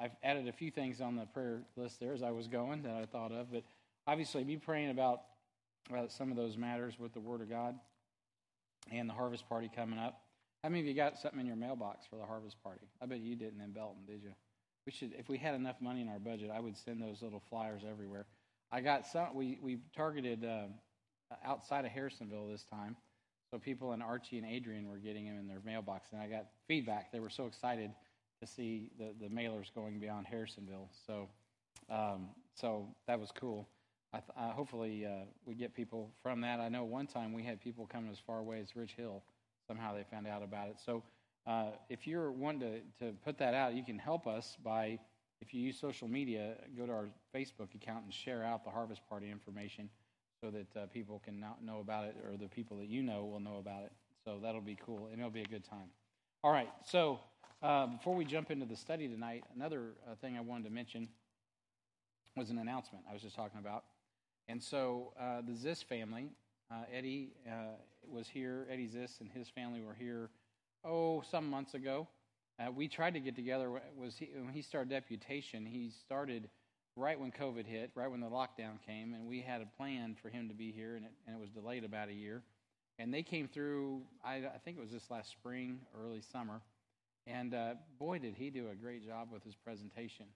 I've added a few things on the prayer list there as I was going that I thought of, but obviously be praying about uh, some of those matters with the Word of God and the harvest party coming up. How many of you got something in your mailbox for the harvest party? I bet you didn't in Belton, did you? We should, if we had enough money in our budget, I would send those little flyers everywhere. I got some. We we targeted uh, outside of Harrisonville this time, so people in Archie and Adrian were getting them in their mailbox, and I got feedback. They were so excited to see the the mailers going beyond Harrisonville. So um, so that was cool. I th- uh, hopefully uh, we get people from that. I know one time we had people coming as far away as Rich Hill. Somehow they found out about it. So uh, if you're wanting to, to put that out, you can help us by, if you use social media, go to our Facebook account and share out the Harvest Party information so that uh, people can know about it or the people that you know will know about it. So that'll be cool and it'll be a good time. All right, so uh, before we jump into the study tonight, another uh, thing I wanted to mention was an announcement I was just talking about. And so uh, the Ziss family, uh, Eddie was here, Eddie Ziss and his family were here oh, some months ago. Uh, we tried to get together. Was he, when he started deputation? He started right when COVID hit, right when the lockdown came, and we had a plan for him to be here, and it, and it was delayed about a year. And they came through. I, I think it was this last spring, early summer, and uh, boy, did he do a great job with his presentation.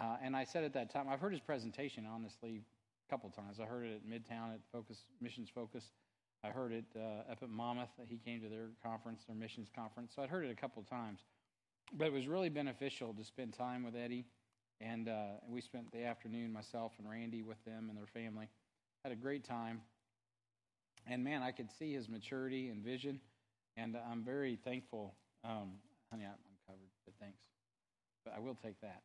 Uh, and I said at that time, I've heard his presentation honestly a couple times. I heard it at Midtown at Focus Missions Focus. I heard it uh, up at Monmouth. That he came to their conference, their missions conference. So I'd heard it a couple times. But it was really beneficial to spend time with Eddie. And uh, we spent the afternoon, myself and Randy, with them and their family. Had a great time. And man, I could see his maturity and vision. And I'm very thankful. Um, honey, I'm covered, but thanks. But I will take that.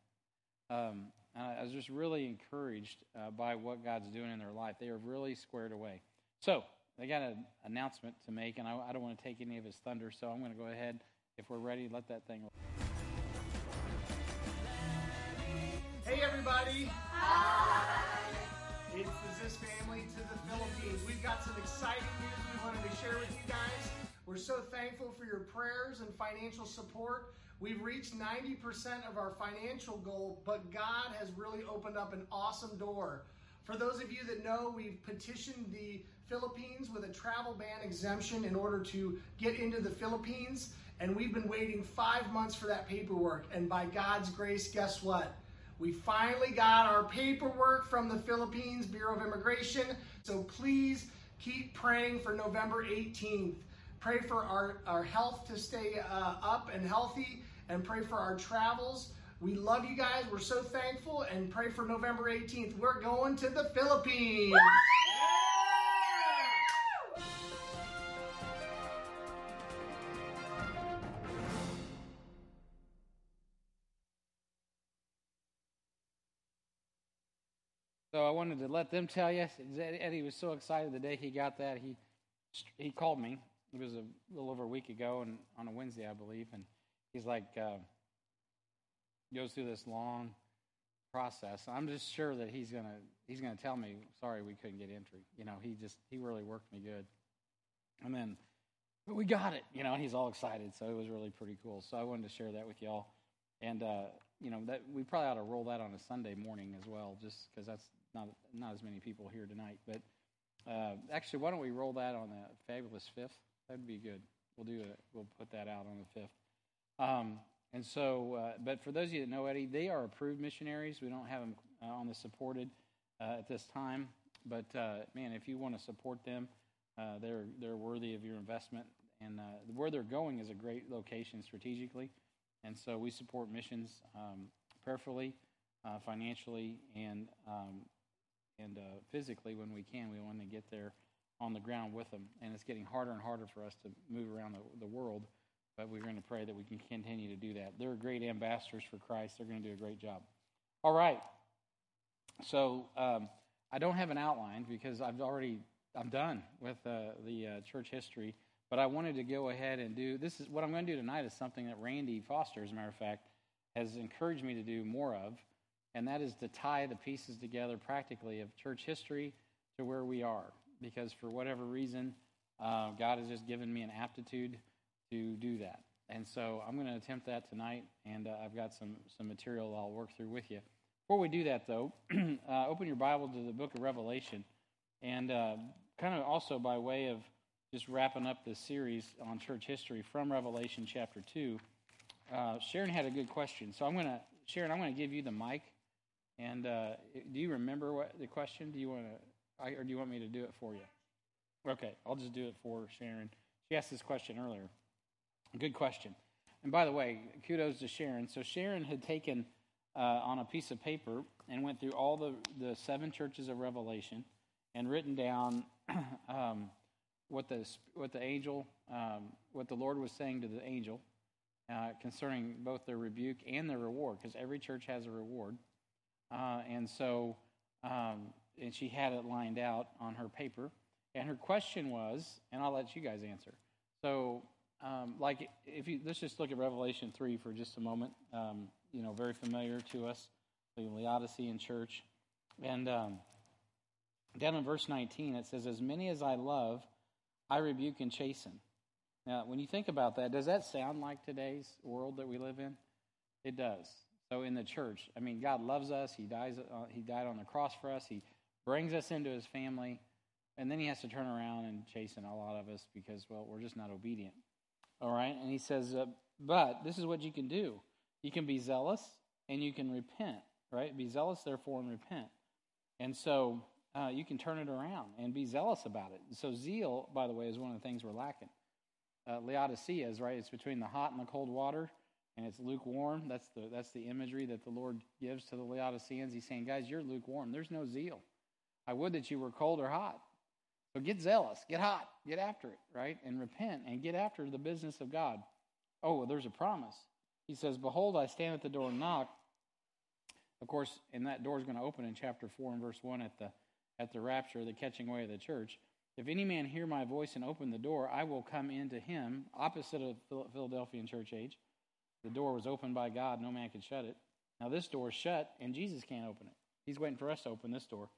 Um, I was just really encouraged uh, by what God's doing in their life. They are really squared away. So, they got an announcement to make, and I, I don't want to take any of his thunder, so I'm going to go ahead. If we're ready, let that thing. Hey, everybody. Hi. It's the Ziss family to the Philippines. We've got some exciting news we wanted to share with you guys. We're so thankful for your prayers and financial support. We've reached 90% of our financial goal, but God has really opened up an awesome door. For those of you that know, we've petitioned the Philippines with a travel ban exemption in order to get into the Philippines. And we've been waiting five months for that paperwork. And by God's grace, guess what? We finally got our paperwork from the Philippines Bureau of Immigration. So please keep praying for November 18th. Pray for our, our health to stay uh, up and healthy and pray for our travels. We love you guys. We're so thankful and pray for November 18th. We're going to the Philippines. So I wanted to let them tell you. Eddie was so excited the day he got that. He he called me. It was a little over a week ago, and on a Wednesday, I believe. And he's like, uh, goes through this long process. I'm just sure that he's gonna he's gonna tell me, sorry, we couldn't get entry. You know, he just he really worked me good. And then we got it, you know, and he's all excited. So it was really pretty cool. So I wanted to share that with y'all. And uh, you know that we probably ought to roll that on a Sunday morning as well, just because that's not not as many people here tonight. But uh, actually, why don't we roll that on the fabulous fifth? That'd be good. We'll do it. We'll put that out on the fifth. Um, and so, uh, but for those of you that know Eddie, they are approved missionaries. We don't have them uh, on the supported uh, at this time. But uh, man, if you want to support them, uh, they're they're worthy of your investment. And where they're going is a great location strategically. And so we support missions um, prayerfully, financially, and um, and uh, physically when we can. We want to get there on the ground with them. And it's getting harder and harder for us to move around the, the world, but we're going to pray that we can continue to do that. They're great ambassadors for Christ. They're going to do a great job. All right. So um, I don't have an outline because I've already I'm done with uh, the uh, church history. But I wanted to go ahead and do this is what I'm going to do tonight is something that Randy Foster, as a matter of fact, has encouraged me to do more of and that is to tie the pieces together practically of church history to where we are. Because for whatever reason, uh, God has just given me an aptitude to do that. and so I'm going to attempt that tonight, and uh, I've got some, some material I'll work through with you. Before we do that, though, uh, open your Bible to the book of Revelation, and uh, kind of also by way of just wrapping up this series on church history from Revelation chapter 2, uh, Sharon had a good question. So I'm going to, Sharon, I'm going to give you the mic. And uh, do you remember what the question? Do you want to, or do you want me to do it for you? Okay, I'll just do it for Sharon. She asked this question earlier. Good question. And by the way, kudos to Sharon. So Sharon had taken uh, on a piece of paper and went through all the, the seven churches of Revelation and written down um, what the what the angel, um, what the Lord was saying to the angel uh, concerning both their rebuke and their reward, because every church has a reward. Uh, and so, um, and she had it lined out on her paper. And her question was, and I'll let you guys answer. So, um, like, if you let's just look at Revelation three for just a moment. Um, you know, very familiar to us, the Laodicean church, and um, down in verse 19 it says, "As many as I love, I rebuke and chasten." Now, when you think about that, does that sound like today's world that we live in? It does. So in the church, I mean, God loves us. He dies. Uh, he died on the cross for us. He brings us into His family, and then He has to turn around and chasten a lot of us because, well, we're just not obedient. All right, and He says, uh, but this is what you can do. You can be zealous and you can repent. Right? Be zealous, therefore, and repent. And so uh, you can turn it around and be zealous about it. So zeal, by the way, is one of the things we're lacking. Uh, Laodicea is right. It's between the hot and the cold water and it's lukewarm. That's the that's the imagery that the Lord gives to the Laodiceans. He's saying, guys, you're lukewarm. There's no zeal. I would that you were cold or hot. But get zealous, get hot, get after it, right? And repent and get after the business of God. Oh, well, there's a promise. He says, Behold, I stand at the door and knock. Of course, and that door is going to open in chapter four and verse one at the at the rapture, the catching away of the church. If any man hear my voice and open the door, I will come into him, opposite of Philadelphian church age. The door was opened by God, no man could shut it. Now this door is shut, and Jesus can't open it. He's waiting for us to open this door.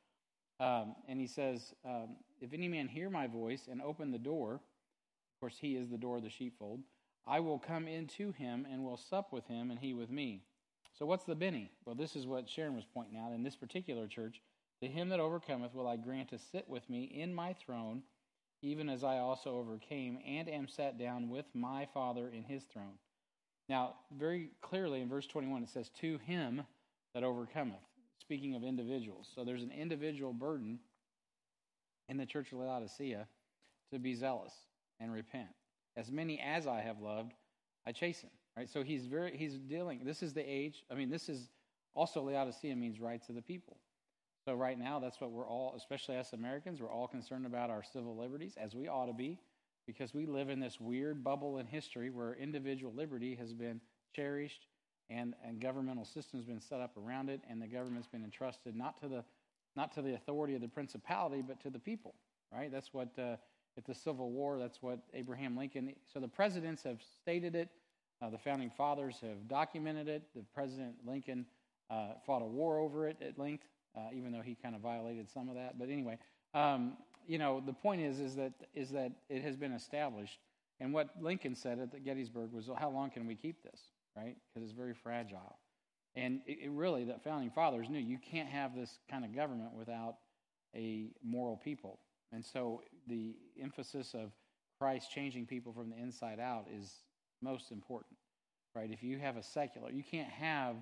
Um, and he says, um, If any man hear my voice and open the door, of course, he is the door of the sheepfold, I will come into him and will sup with him, and he with me. So, what's the Benny? Well, this is what Sharon was pointing out. In this particular church, to him that overcometh will I grant to sit with me in my throne, even as I also overcame and am sat down with my Father in his throne. Now, very clearly in verse 21, it says, To him that overcometh, speaking of individuals. So there's an individual burden in the church of Laodicea to be zealous and repent. As many as I have loved, I chasten. Right? So he's very he's dealing. This is the age. I mean, this is also Laodicea means rights of the people. So right now, that's what we're all, especially us Americans, we're all concerned about our civil liberties, as we ought to be because we live in this weird bubble in history where individual liberty has been cherished and, governmental systems been set up around it and the government's been entrusted not to the not to the authority of the principality but to the people right that's what uh, at the civil war that's what abraham lincoln so the presidents have stated it uh, the founding fathers have documented it the president lincoln uh, fought a war over it at length uh, even though he kind of violated some of that but anyway um, you know, the point is, is that is that it has been established. And what Lincoln said at Gettysburg was, well, how long can we keep this, right? Because it's very fragile. And it, it really, the founding fathers knew you can't have this kind of government without a moral people. And so the emphasis of Christ changing people from the inside out is most important, right? If you have a secular, you can't have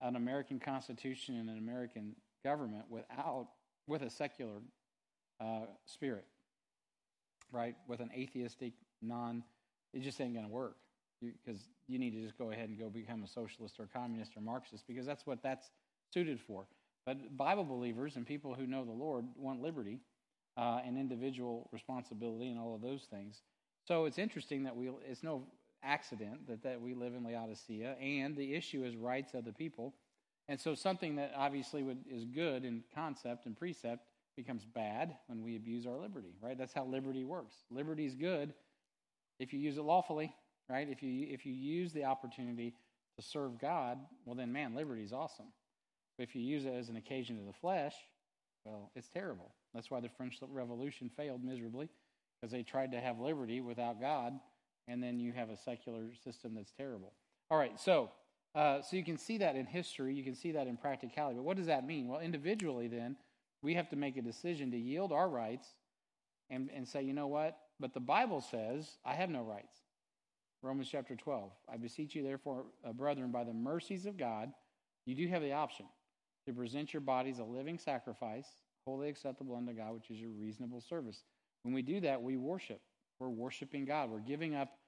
an American Constitution and an American government without with a secular uh, spirit, right? With an atheistic, non, it just ain't going to work because you, you need to just go ahead and go become a socialist or communist or Marxist because that's what that's suited for. But Bible believers and people who know the Lord want liberty uh, and individual responsibility and all of those things. So it's interesting that we it's no accident that, that we live in Laodicea, and the issue is rights of the people. And so something that obviously would, is good in concept and precept becomes bad when we abuse our liberty, right? That's how liberty works. Liberty is good if you use it lawfully, right? If you if you use the opportunity to serve God, well then man, liberty is awesome. But if you use it as an occasion of the flesh, well, it's terrible. That's why the French Revolution failed miserably because they tried to have liberty without God, and then you have a secular system that's terrible. All right, so uh, so you can see that in history, you can see that in practicality. But what does that mean? Well, individually, then we have to make a decision to yield our rights and, and say, you know what? But the Bible says I have no rights. Romans chapter 12. I beseech you, therefore, uh, brethren, by the mercies of God, you do have the option to present your bodies a living sacrifice, wholly acceptable unto God, which is your reasonable service. When we do that, we worship. We're worshiping God. We're giving up,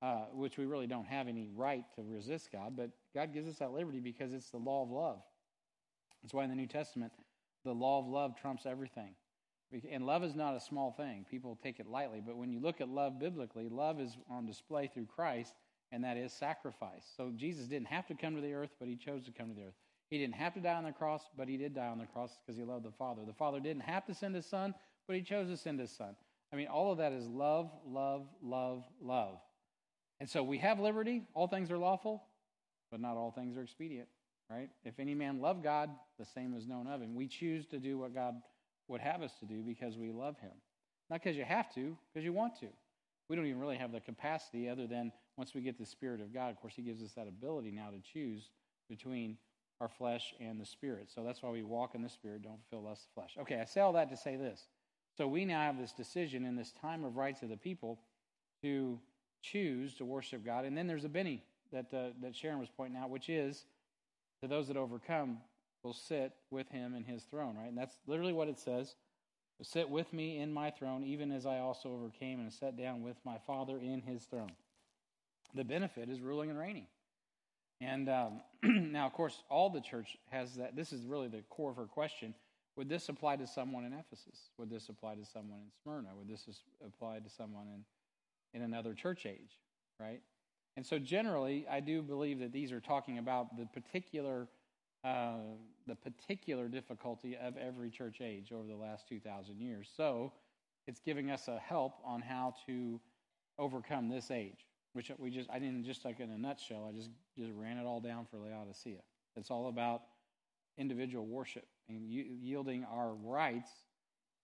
uh, which we really don't have any right to resist God, but God gives us that liberty because it's the law of love. That's why in the New Testament, the law of love trumps everything. And love is not a small thing. People take it lightly. But when you look at love biblically, love is on display through Christ, and that is sacrifice. So Jesus didn't have to come to the earth, but he chose to come to the earth. He didn't have to die on the cross, but he did die on the cross because he loved the Father. The Father didn't have to send his Son, but he chose to send his Son. I mean, all of that is love, love, love, love. And so we have liberty. All things are lawful, but not all things are expedient, right? If any man love God, the same is known of him. We choose to do what God would have us to do because we love Him. Not because you have to, because you want to. We don't even really have the capacity other than once we get the Spirit of God, of course, He gives us that ability now to choose between our flesh and the Spirit. So that's why we walk in the Spirit, don't fulfill less the flesh. Okay, I say all that to say this. So we now have this decision in this time of rights of the people to choose to worship God. And then there's a Benny that, uh, that Sharon was pointing out, which is to those that overcome, will sit with him in his throne, right? And that's literally what it says. Sit with me in my throne, even as I also overcame and sat down with my Father in his throne. The benefit is ruling and reigning. And um, now, of course, all the church has that. This is really the core of her question. Would this apply to someone in Ephesus? Would this apply to someone in Smyrna? Would this apply to someone in, in another church age, right? And so, generally, I do believe that these are talking about the particular uh, the particular difficulty of every church age over the last 2,000 years. So it's giving us a help on how to overcome this age, which we just, I didn't just like in a nutshell, I just, just ran it all down for Laodicea. It's all about individual worship and yielding our rights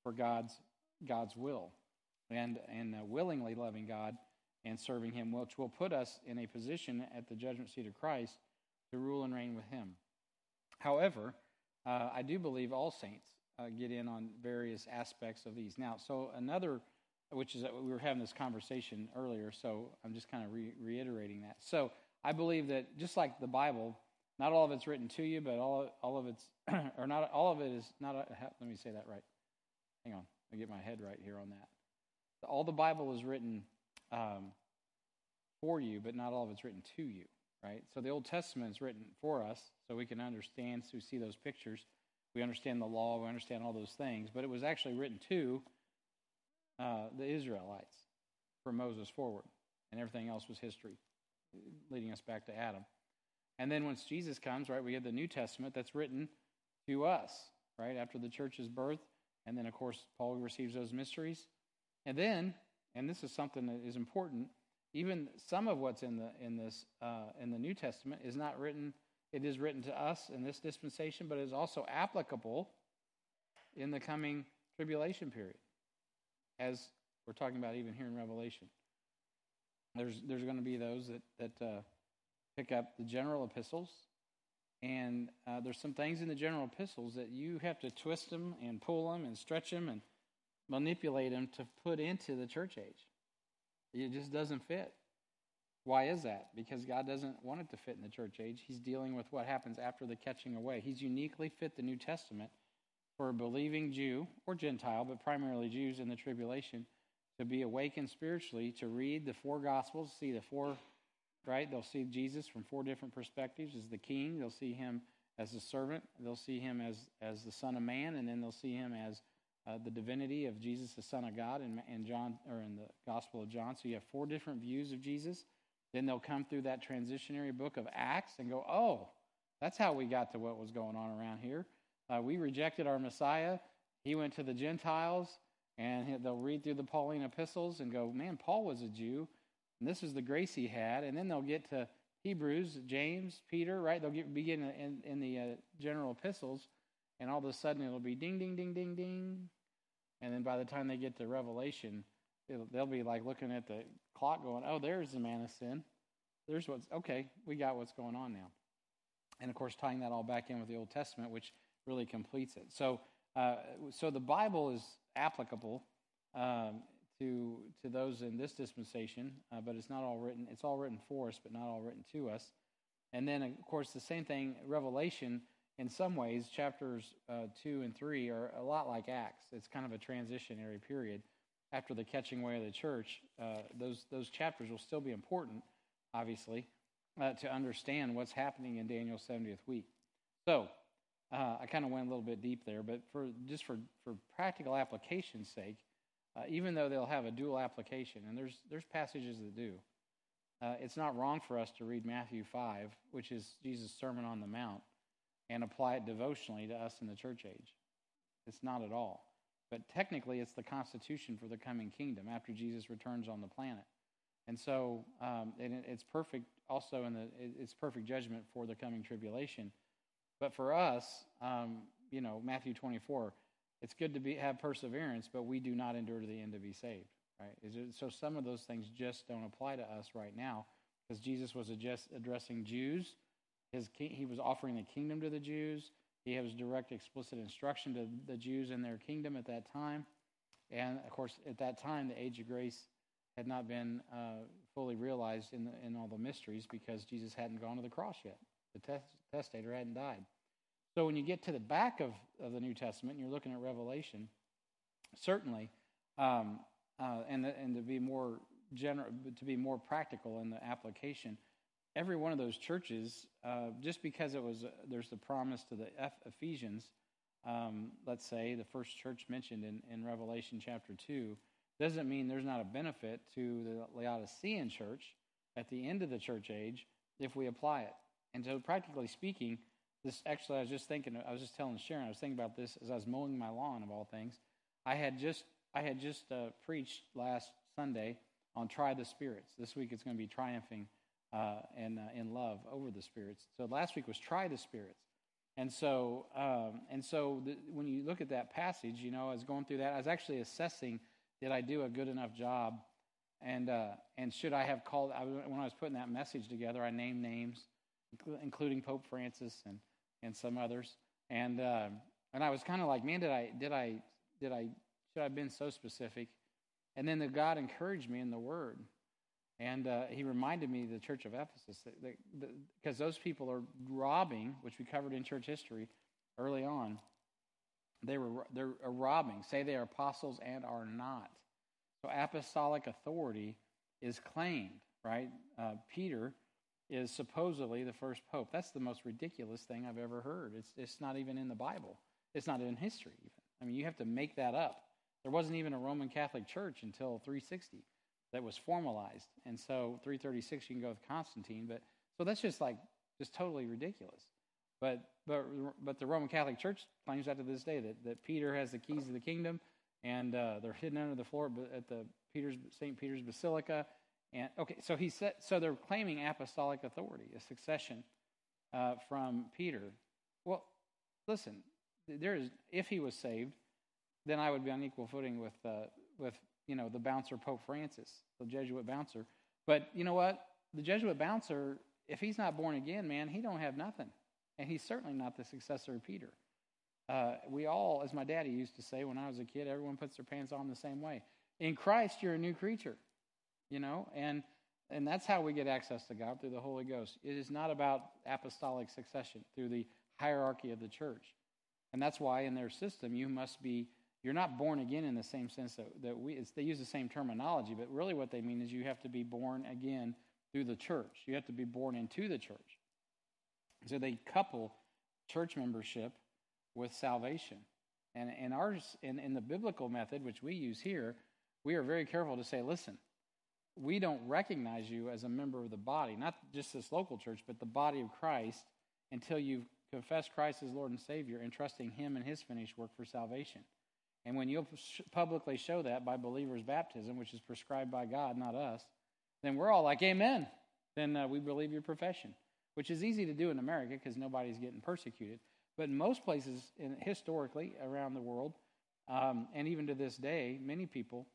for God's, God's will and, and uh, willingly loving God and serving Him, which will put us in a position at the judgment seat of Christ to rule and reign with Him. However, uh, I do believe all saints uh, get in on various aspects of these. Now, so another, which is we were having this conversation earlier, so I'm just kind of re- reiterating that. So I believe that just like the Bible, not all of it's written to you, but all all of it's or not all of it is not. A, let me say that right. Hang on, I get my head right here on that. All the Bible is written um, for you, but not all of it's written to you right? So the Old Testament is written for us so we can understand, so we see those pictures. We understand the law, we understand all those things, but it was actually written to uh, the Israelites from Moses forward, and everything else was history, leading us back to Adam. And then once Jesus comes, right, we have the New Testament that's written to us, right, after the church's birth. And then, of course, Paul receives those mysteries. And then, and this is something that is important, even some of what's in the in this uh, in the New Testament is not written. It is written to us in this dispensation, but it is also applicable in the coming tribulation period, as we're talking about even here in Revelation. There's there's going to be those that that uh, pick up the general epistles, and uh, there's some things in the general epistles that you have to twist them and pull them and stretch them and manipulate them to put into the church age. It just doesn't fit. Why is that? Because God doesn't want it to fit in the church age. He's dealing with what happens after the catching away. He's uniquely fit the New Testament for a believing Jew or Gentile, but primarily Jews in the tribulation, to be awakened spiritually, to read the four Gospels, see the four, right? They'll see Jesus from four different perspectives as the king, they'll see him as the servant, they'll see him as, as the Son of Man, and then they'll see him as uh, the divinity of Jesus, the Son of God, in, in John or in the Gospel of John. So you have four different views of Jesus. Then they'll come through that transitionary book of Acts and go, "Oh, that's how we got to what was going on around here. Uh, we rejected our Messiah. He went to the Gentiles, and they'll read through the Pauline epistles and go, "Man, Paul was a Jew, and this is the grace he had." And then they'll get to Hebrews, James, Peter, right? They'll get, begin in, in the uh, general epistles and all of a sudden it'll be ding, ding, ding, ding, ding. And then by the time they get to Revelation, they'll be like looking at the clock going, oh, there's the man of sin. There's what's, okay, we got what's going on now. And of course, tying that all back in with the Old Testament, which really completes it. So, uh, so the Bible is applicable um, to to those in this dispensation, uh, but it's not all written. It's all written for us, but not all written to us. And then, of course, the same thing. Revelation, in some ways, chapters uh, two and three are a lot like Acts. It's kind of a transitionary period after the catching away of the church. Uh, those those chapters will still be important, obviously, uh, to understand what's happening in Daniel's 70th week. So. Uh, I kind of went a little bit deep there, but for just for, for practical application's sake, uh, even though they'll have a dual application, and there's, there's passages that do. Uh, it's not wrong for us to read Matthew 5, which is Jesus' Sermon on the Mount, and apply it devotionally to us in the church age. It's not at all. But technically, it's the constitution for the coming kingdom after Jesus returns on the planet. And so um, and it's perfect also in the it's perfect judgment for the coming tribulation. But for us, um, you know, Matthew 24, it's good to be have perseverance, but we do not endure to the end to be saved. Right? It, so some of those things just don't apply to us right now because Jesus was just addressing Jews. His he was offering the kingdom to the Jews. He has direct, explicit instruction to the Jews in their kingdom at that time. And of course, at that time, the age of grace had not been uh, fully realized in, the, in all the mysteries because Jesus hadn't gone to the cross yet. The testator hadn't died. So when you get to the back of, of the New Testament and you're looking at Revelation, certainly, um, uh, and, and to be more general, to be more practical in the application, every one of those churches, uh, just because it was, uh, there's the promise to the Ephesians, um, let's say the first church mentioned in, in Revelation chapter 2, doesn't mean there's not a benefit to the Laodicean church at the end of the church age if we apply it. And so, practically speaking, this actually, I was just thinking. I was just telling Sharon. I was thinking about this as I was mowing my lawn, of all things. I had just I had just uh, preached last Sunday on try the spirits. This week it's going to be triumphing uh, and uh, in love over the spirits. So last week was try the spirits, and so um, and so the, when you look at that passage, you know, I was going through that. I was actually assessing did I do a good enough job, and uh, and should I have called? I, when I was putting that message together, I named names, including Pope Francis and and some others. And uh, and I was kind of like, man, did I did I did I should I have been so specific? And then the God encouraged me in the Word, and uh, He reminded me the Church of Ephesus because those people are robbing, which we covered in church history early on. They were they're robbing. Say they are apostles and are not. So apostolic authority is claimed, right? Uh, Peter is supposedly the first pope. That's the most ridiculous thing I've ever heard. It's, it's not even in the Bible, it's not in history, even. I mean, you have to make that up. There wasn't even a Roman Catholic Church until 360 that was formalized. And so 336, you can go with Constantine. But so that's just like, just totally ridiculous. But, but, but the Roman Catholic Church claims that to this day that, that Peter has the keys of the kingdom and uh, they're hidden under the floor at the Peter's, St. Peter's Basilica and okay, so he said, so they're claiming apostolic authority, a succession uh, from Peter. Well, listen, there is if he was saved, then I would be on equal footing with uh, with you know the bouncer Pope Francis, the Jesuit bouncer. But you know what? The Jesuit bouncer, if he's not born again, man, he don't have nothing, and he's certainly not the successor of Peter. Uh, we all, as my daddy used to say when I was a kid, everyone puts their pants on the same way. In Christ, you're a new creature you know, and and that's how we get access to God through the Holy Ghost. It is not about apostolic succession through the hierarchy of the church. And that's why in their system you must be you're not born again in the same sense that, that we they use the same terminology, but really what they mean is you have to be born again through the church. You have to be born into the church. So they couple church membership with salvation. And in ours in, in the biblical method, which we use here, we are very careful to say, listen, we don't recognize you as a member of the body, not just this local church, but the body of Christ, until you've confessed Christ as Lord and Savior and trusting Him and His finished work for salvation. And when you publicly show that by believers' baptism, which is prescribed by God, not us, then we're all like, Amen. Then uh, we believe your profession, which is easy to do in America because nobody's getting persecuted. But in most places, in, historically around the world, um, and even to this day, many people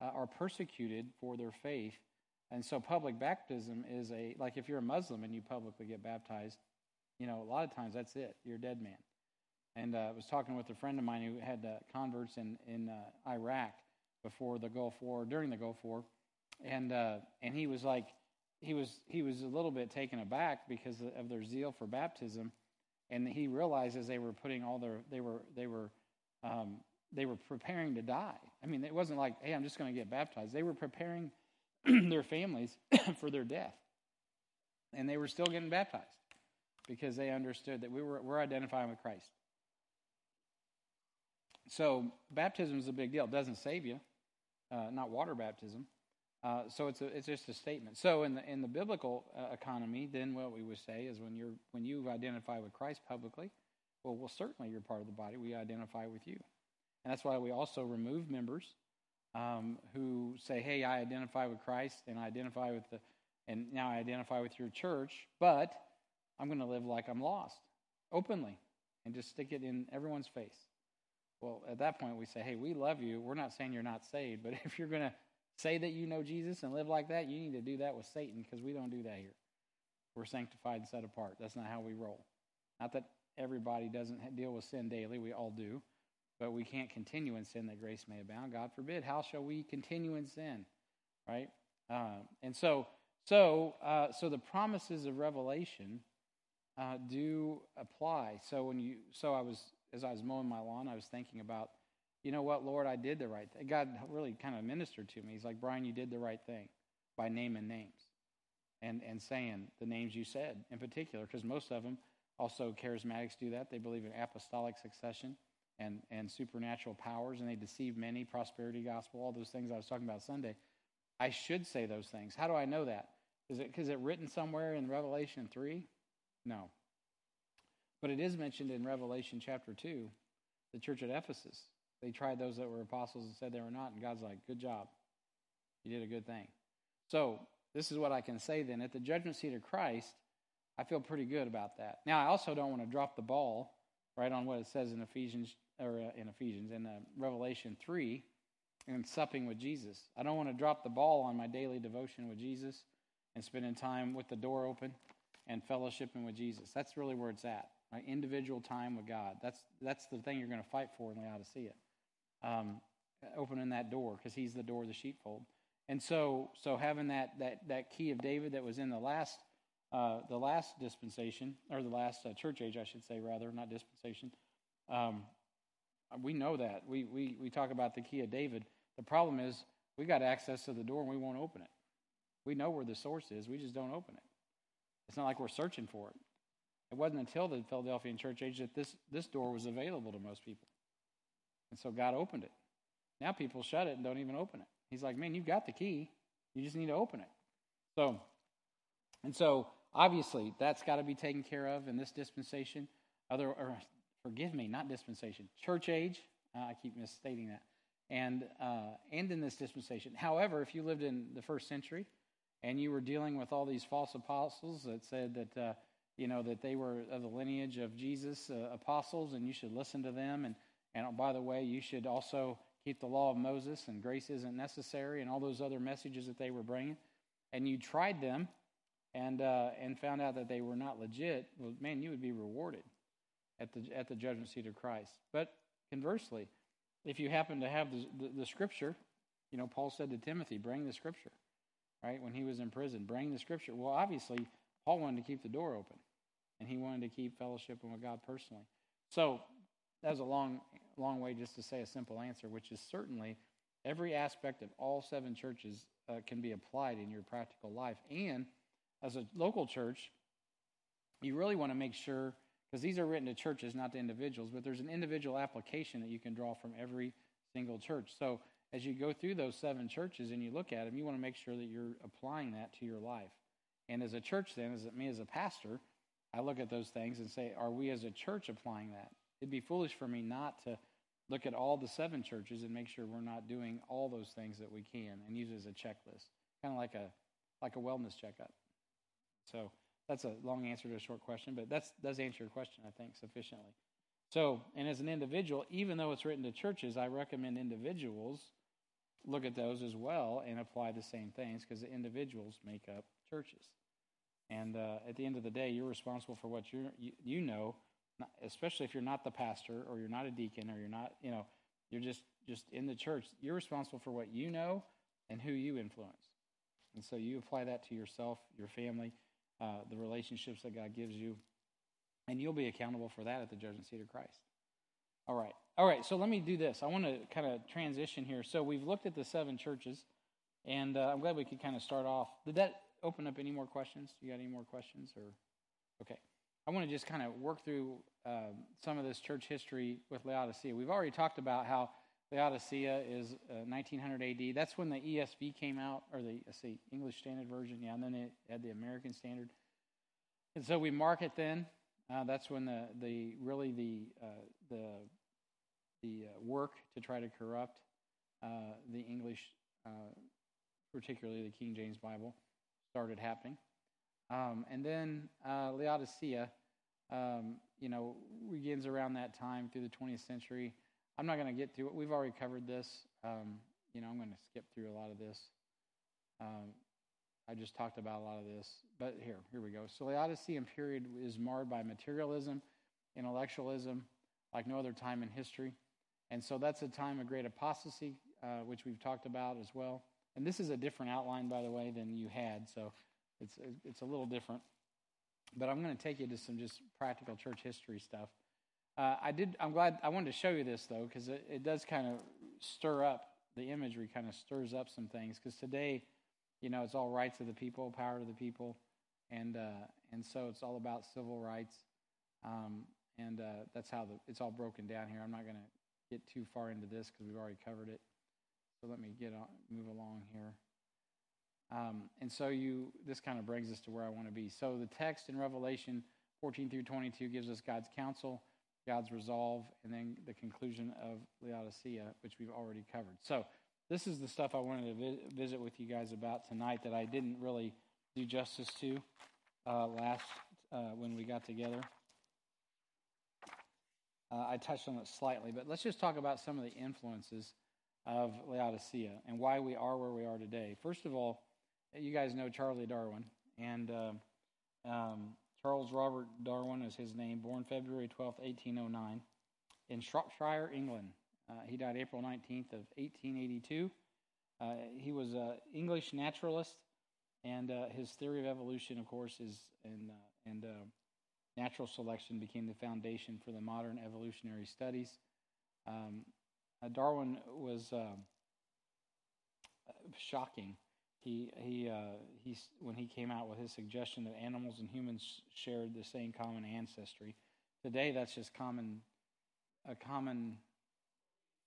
uh, are persecuted for their faith And so public baptism is a like if you're a Muslim and you publicly get baptized, you know, a lot of times that's it. You're a dead man. And uh, I was talking with a friend of mine who had uh, converts in in uh, Iraq before the Gulf War, during the Gulf War, and uh, and he was like, he was he was a little bit taken aback because of their zeal for baptism, and he realized as they were putting all their they were they were um, they were preparing to die. I mean, it wasn't like, hey, I'm just going to get baptized. They were preparing their families for their death, and they were still getting baptized because they understood that we were we're identifying with Christ. So baptism is a big deal. It doesn't save you, uh, not water baptism. Uh, so it's a, it's just a statement. So in the in the biblical uh, economy, then what we would say is when you're when you identify with Christ publicly, well, well, certainly you're part of the body. We identify with you, and that's why we also remove members um, who say, "Hey, I identify with Christ, and I identify with the, and now I identify with your church, but I'm going to live like I'm lost, openly, and just stick it in everyone's face." Well, at that point, we say, "Hey, we love you. We're not saying you're not saved, but if you're going to say that you know Jesus and live like that, you need to do that with Satan because we don't do that here. We're sanctified and set apart. That's not how we roll. Not that everybody doesn't deal with sin daily, we all do. But we can't continue in sin that grace may abound. God forbid. How shall we continue in sin? Right? Uh, and so, so, uh, so the promises of Revelation uh, do apply. So when you, so I was, as I was mowing my lawn, I was thinking about you know what, Lord, I did the right thing. God really kind of ministered to me. He's like, Brian, you did the right thing by naming names and, and saying the names you said in particular, because most of them, also charismatics do that. They believe in apostolic succession and, and supernatural powers, and they deceive many, prosperity gospel, all those things I was talking about Sunday. I should say those things. How do I know that? Is it because it written somewhere in Revelation 3? No. But it is mentioned in Revelation chapter 2, the church at Ephesus. They tried those that were apostles and said they were not, and God's like, good job. You did a good thing. So, this is what I can say then. At the judgment seat of Christ, I feel pretty good about that. Now, I also don't want to drop the ball right on what it says in Ephesians, or uh, in Ephesians, in uh, Revelation 3, and supping with Jesus. I don't want to drop the ball on my daily devotion with Jesus and spending time with the door open and fellowshipping with Jesus. That's really where it's at. Right? Individual time with God. That's that's the thing you're going to fight for in Laodicea um, opening that door because he's the door of the sheepfold. And so, so having that that that key of David that was in the last uh, the last dispensation or the last uh, church age, I should say, rather not dispensation. Um, we know that we we we talk about the key of David. The problem is we got access to the door and we won't open it. We know where the source is, we just don't open it. It's not like we're searching for it. It wasn't until the Philadelphian church age that this this door was available to most people. And so God opened it. Now people shut it and don't even open it. He's like, man, you've got the key. You just need to open it. So, and so obviously that's got to be taken care of in this dispensation. Other, or forgive me, not dispensation, church age. Uh, I keep misstating that. And uh, and in this dispensation. However, if you lived in the first century and you were dealing with all these false apostles that said that uh, you know that they were of the lineage of Jesus uh, apostles and you should listen to them and and oh, by the way, you should also keep the law of Moses and grace isn't necessary and all those other messages that they were bringing. And you tried them and, uh, and found out that they were not legit, well, man, you would be rewarded at the, at the judgment seat of Christ. But conversely, if you happen to have the, the, the scripture, you know, Paul said to Timothy, bring the scripture, right? When he was in prison, bring the scripture. Well, obviously, Paul wanted to keep the door open, and he wanted to keep fellowshipping with God personally. So that was a long, long way just to say a simple answer, which is certainly every aspect of all seven churches uh, can be applied in your practical life. And as a local church, you really want to make sure, because these are written to churches, not to individuals, but there's an individual application that you can draw from every single church. So as you go through those seven churches and you look at them, you want to make sure that you're applying that to your life. And as a church, then, as me as a pastor, I look at those things and say, are we as a church applying that? It'd be foolish for me not to look at all the seven churches and make sure we're not doing all those things that we can and use it as a checklist, kind of like a like a wellness checkup. So that's a long answer to a short question, but that does answer your question, I think, sufficiently. So, and as an individual, even though it's written to churches, I recommend individuals look at those as well and apply the same things because the individuals make up churches. And uh, at the end of the day, you're responsible for what you you know, especially if you're not the pastor or you're not a deacon or you're not, you know, you're just just in the church. You're responsible for what you know and who you influence. And so you apply that to yourself, your family, uh, the relationships that God gives you, and you'll be accountable for that at the judgment seat of Christ. All right. All right. So let me do this. I want to kind of transition here. So we've looked at the seven churches, and uh, I'm glad we could kind of start off. Did that open up any more questions? You got any more questions? Or okay. I want to just kind of work through um, some of this church history with Laodicea. We've already talked about how Laodicea is uh, 1900 AD. That's when the ESV came out, or the let's see, English Standard Version. Yeah, and then it had the American Standard. And so we mark it then. Uh, that's when the, the really the uh, the the uh, work to try to corrupt uh, the English, uh, particularly the King James Bible, started happening. Um, and then Laodicea, um, you know, begins around that time through the 20th century. I'm not going to get through it. We've already covered this. Um, you know, I'm going to skip through a lot of this. Um, I just talked about a lot of this, but here, here we go. So Laodicean period is marred by materialism, intellectualism, like no other time in history, and so that's a time of great apostasy, uh, which we've talked about as well. And this is a different outline, by the way, than you had, so it's it's a little different. But I'm going to take you to some just practical church history stuff. Uh, I did. I'm glad. I wanted to show you this though, because it, it does kind of stir up the imagery. Kind of stirs up some things. Because today, you know, it's all rights of the people, power to the people, and uh, and so it's all about civil rights. Um, and uh, that's how the, it's all broken down here. I'm not going to get too far into this because we've already covered it. So let me get on, move along here. Um, and so you, this kind of brings us to where I want to be. So the text in Revelation 14 through 22 gives us God's counsel God's resolve, and then the conclusion of Laodicea, which we've already covered. So, this is the stuff I wanted to vi- visit with you guys about tonight that I didn't really do justice to uh, last uh, when we got together. Uh, I touched on it slightly, but let's just talk about some of the influences of Laodicea and why we are where we are today. First of all, you guys know Charlie Darwin, and uh, um, Charles Robert Darwin is his name, born February 12, 1809, in Shropshire, England. Uh, he died April 19th of 1882. Uh, he was an English naturalist, and uh, his theory of evolution, of course, is and uh, and uh, natural selection became the foundation for the modern evolutionary studies. Um, uh, Darwin was shocking he he uh, he when he came out with his suggestion that animals and humans shared the same common ancestry. Today, that's just common a common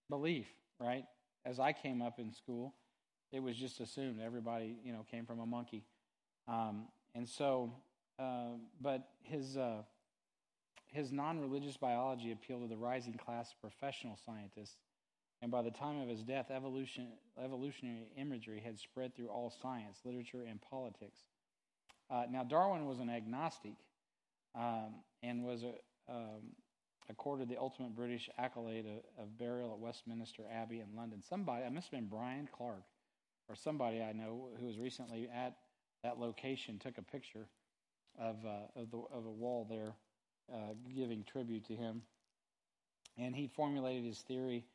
belief, right? As I came up in school, it was just assumed everybody you know came from a monkey, um, and so uh, but his uh, his non-religious biology appealed to the rising class of professional scientists and by the time of his death, evolution, evolutionary imagery had spread through all science, literature, and politics. Uh, now, Darwin was an agnostic um, and was a, um, accorded the ultimate British accolade of, of, burial at Westminster Abbey in London. Somebody, I must have been Brian Clark, or somebody I know who was recently at that location, took a picture of, uh, of, the, of a wall there uh, giving tribute to him. And he formulated his theory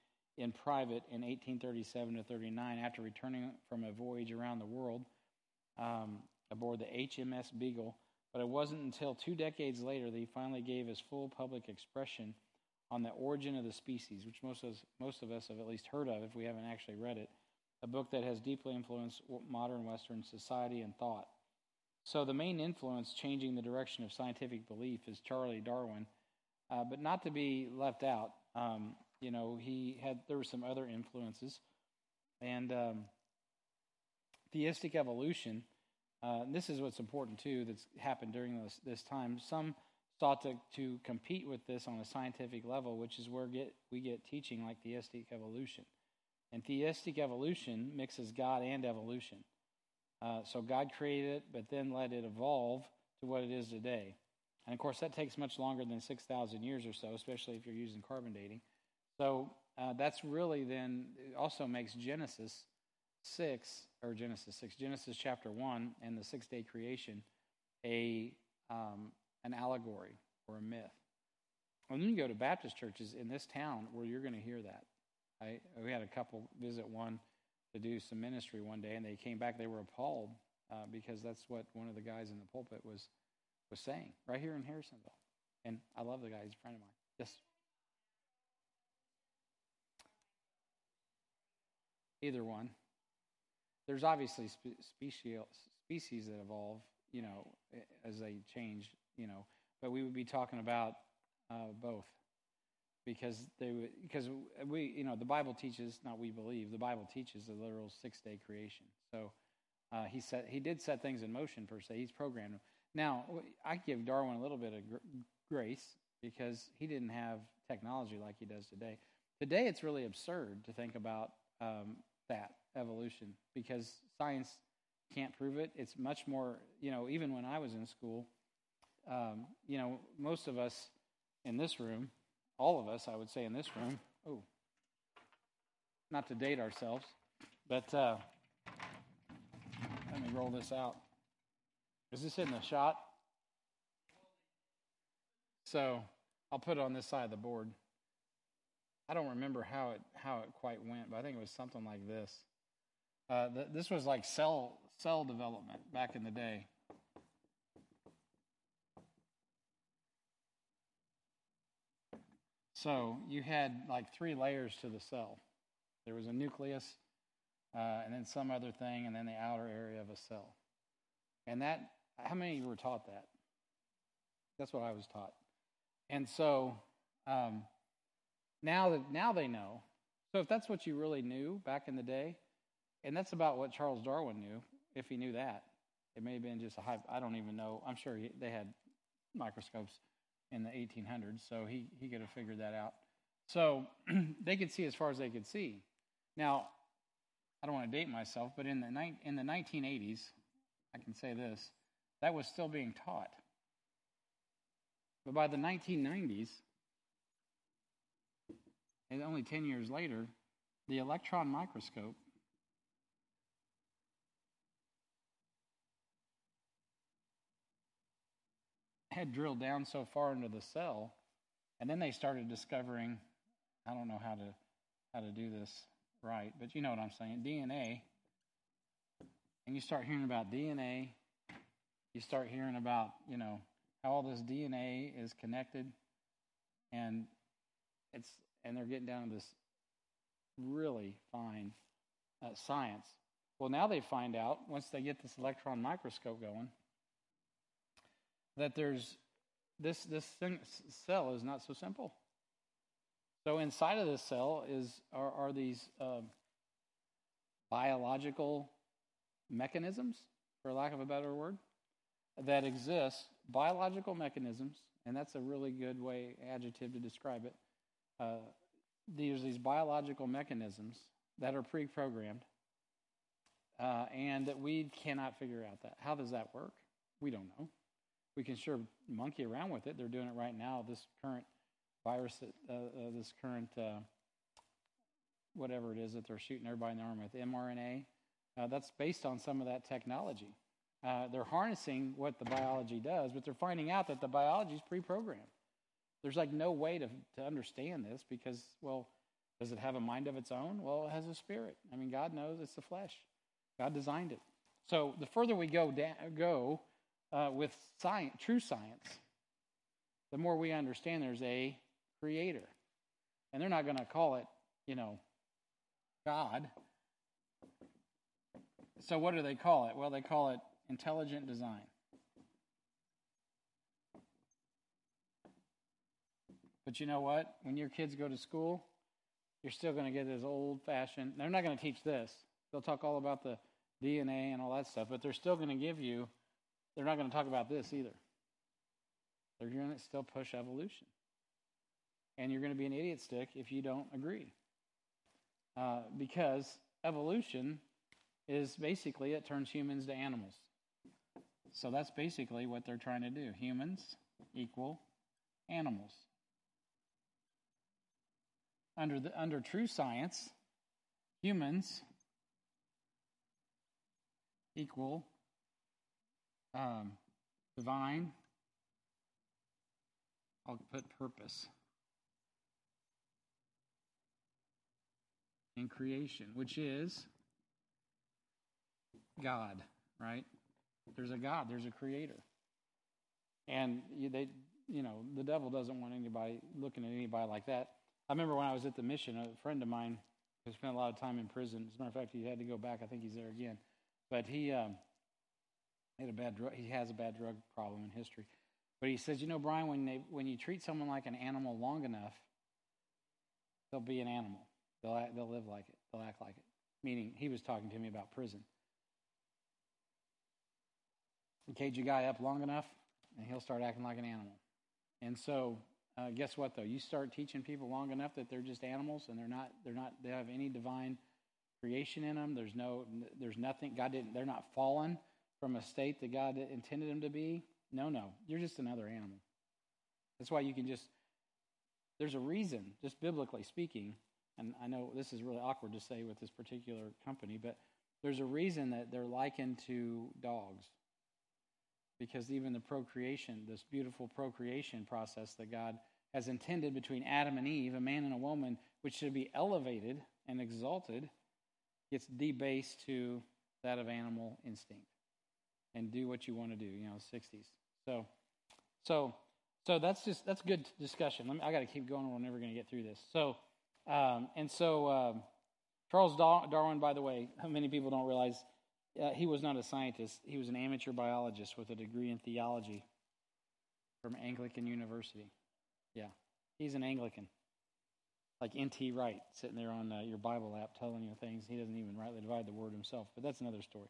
in private in 1837 to 39 after returning from a voyage around the world um, aboard the HMS Beagle. But it wasn't until two decades later that he finally gave his full public expression on the origin of the species, which most of us, most of us have at least heard of if we haven't actually read it. A book that has deeply influenced modern Western society and thought. So, the main influence changing the direction of scientific belief is Charlie Darwin, uh, but not to be left out. Um, you know, he had there were some other influences, and um, theistic evolution. Uh, this is what's important too. That's happened during this this time. Some sought to to compete with this on a scientific level, which is where get we get teaching like theistic evolution. And theistic evolution mixes God and evolution. Uh, so God created it, but then let it evolve to what it is today. And of course, that takes much longer than 6,000 years or so, especially if you're using carbon dating. So uh, that's really then also makes Genesis 6, or Genesis 6, Genesis chapter 1 and the six day creation a um, an allegory or a myth. When you go to Baptist churches in this town where you're going to hear that. I, we had a couple visit one to do some ministry one day, and they came back. They were appalled uh, because that's what one of the guys in the pulpit was was saying right here in Harrisonville. And I love the guy; he's a friend of mine. Yes. Either one. There's obviously spe- species species that evolve, you know, as they change, you know. But we would be talking about uh, both because they would, because we you know the Bible teaches not we believe the Bible teaches the literal six day creation. So uh, he set he did set things in motion per se. He's programmed. Now I give Darwin a little bit of gr- grace because he didn't have technology like he does today. Today it's really absurd to think about um, that evolution because science can't prove it. It's much more you know even when I was in school, um, you know most of us in this room all of us, I would say, in this room. Oh, not to date ourselves, but uh, let me roll this out. Is this in the shot? So I'll put it on this side of the board. I don't remember how it how it quite went, but I think it was something like this. Uh, th- this was like cell cell development back in the day. So you had like three layers to the cell. There was a nucleus, uh, and then some other thing, and then the outer area of a cell. And that, how many of you were taught that? That's what I was taught. And so um, now that now they know. So if that's what you really knew back in the day, and that's about what Charles Darwin knew, if he knew that, it may have been just a high. I don't even know. I'm sure he, they had microscopes in the 1800s, so he, he could have figured that out. So they could see as far as they could see. Now, I don't want to date myself, but in the, ni- in the 1980s, I can say this, that was still being taught. But by the 1990s, and only 10 years later, the electron microscope had drilled down so far into the cell, and then they started discovering I don't know how to how to do this right, but you know what I'm saying, DNA. And you start hearing about DNA, you start hearing about, you know, how all this DNA is connected and it's and they're getting down to this really fine uh, science. Well, now they find out once they get this electron microscope going that there's this this thing, cell is not so simple. So inside of this cell is are, are these uh, biological mechanisms, for lack of a better word, that exist. Biological mechanisms, and that's a really good way adjective to describe it. Uh, there's these biological mechanisms that are pre-programmed, uh, and that we cannot figure out that. How does that work? We don't know we can sure monkey around with it. They're doing it right now. This current virus, uh, uh, this current uh, whatever it is that they're shooting everybody in the arm with, mRNA, uh, that's based on some of that technology. They're harnessing what the biology does, but they're finding out that the biology is pre-programmed. There's like no way to to understand this because, well, does it have a mind of its own? Well, it has a spirit. I mean, God knows it's the flesh. God designed it. So the further we go da- go uh, with science, true science, the more we understand there's a creator. And they're not going to call it, you know, God. So what do they call it? Well, they call it intelligent design. But you know what? When your kids go to school, you're still going to get this old fashioned. They're not going to teach this. They'll talk all about the DNA and all that stuff, but they're still going to give you they're not going to talk about this either. They're going to still push evolution. And you're going to be an idiot stick if you don't agree. Uh, because evolution is basically, it turns humans to animals. So that's basically what they're trying to do. Humans equal animals. Under the under true science, humans equal um, divine. I'll put purpose in creation, which is God, right? There's a God. There's a creator. And they, you know, the devil doesn't want anybody looking at anybody like that. I remember when I was at the mission, a friend of mine who spent a lot of time in prison. As a matter of fact, he had to go back. I think he's there again. But he um, had a bad drug. He has a bad drug problem in history. But he says, you know, Brian, when they when you treat someone like an animal long enough, they'll be an animal. They'll they'll live like it. They'll act like it. Meaning, he was talking to me about prison. You cage a guy up long enough, and he'll start acting like an animal. And so, uh, guess what? Though you start teaching people long enough that they're just animals, and they're not. They're not. They have any divine creation in them. There's no. There's nothing. God didn't. They're not fallen from a state that God intended them to be. No, no. You're just another animal. That's why you can just. There's a reason, just biblically speaking, and I know this is really awkward to say with this particular company, but there's a reason that they're likened to dogs because even the procreation, this beautiful procreation process that God has intended between Adam and Eve, a man and a woman, which should be elevated and exalted, gets debased to that of animal instinct and do what you want to do, you know, 60s. So, so, so that's just, that's good discussion. Me, I got to keep going. We're never going to get through this. So, um, and so, um, Charles Darwin, by the way, many people don't realize uh, he was not a scientist. He was an amateur biologist with a degree in theology from Anglican University. Yeah, he's an Anglican. Like N.T. Wright sitting there on uh, your Bible app telling you things. He doesn't even rightly divide the word himself, but that's another story.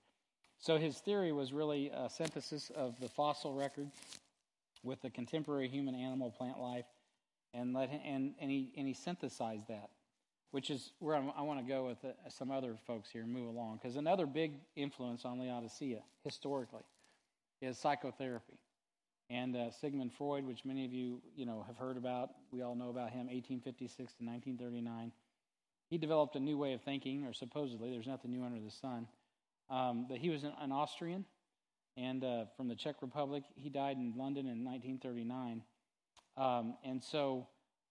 So his theory was really a synthesis of the fossil record with the contemporary human animal plant life, and let him, and and he and he synthesized that which is where I'm, i want to go with uh, some other folks here and move along. Because another big influence on Laodicea historically is psychotherapy. And uh, Sigmund Freud, which many of you you know have heard about, we all know about him, 1856 to 1939. He developed a new way of thinking, or supposedly, there's nothing new under the sun. Um, but he was an, an Austrian, and uh, from the Czech Republic. He died in London in 1939, um, and so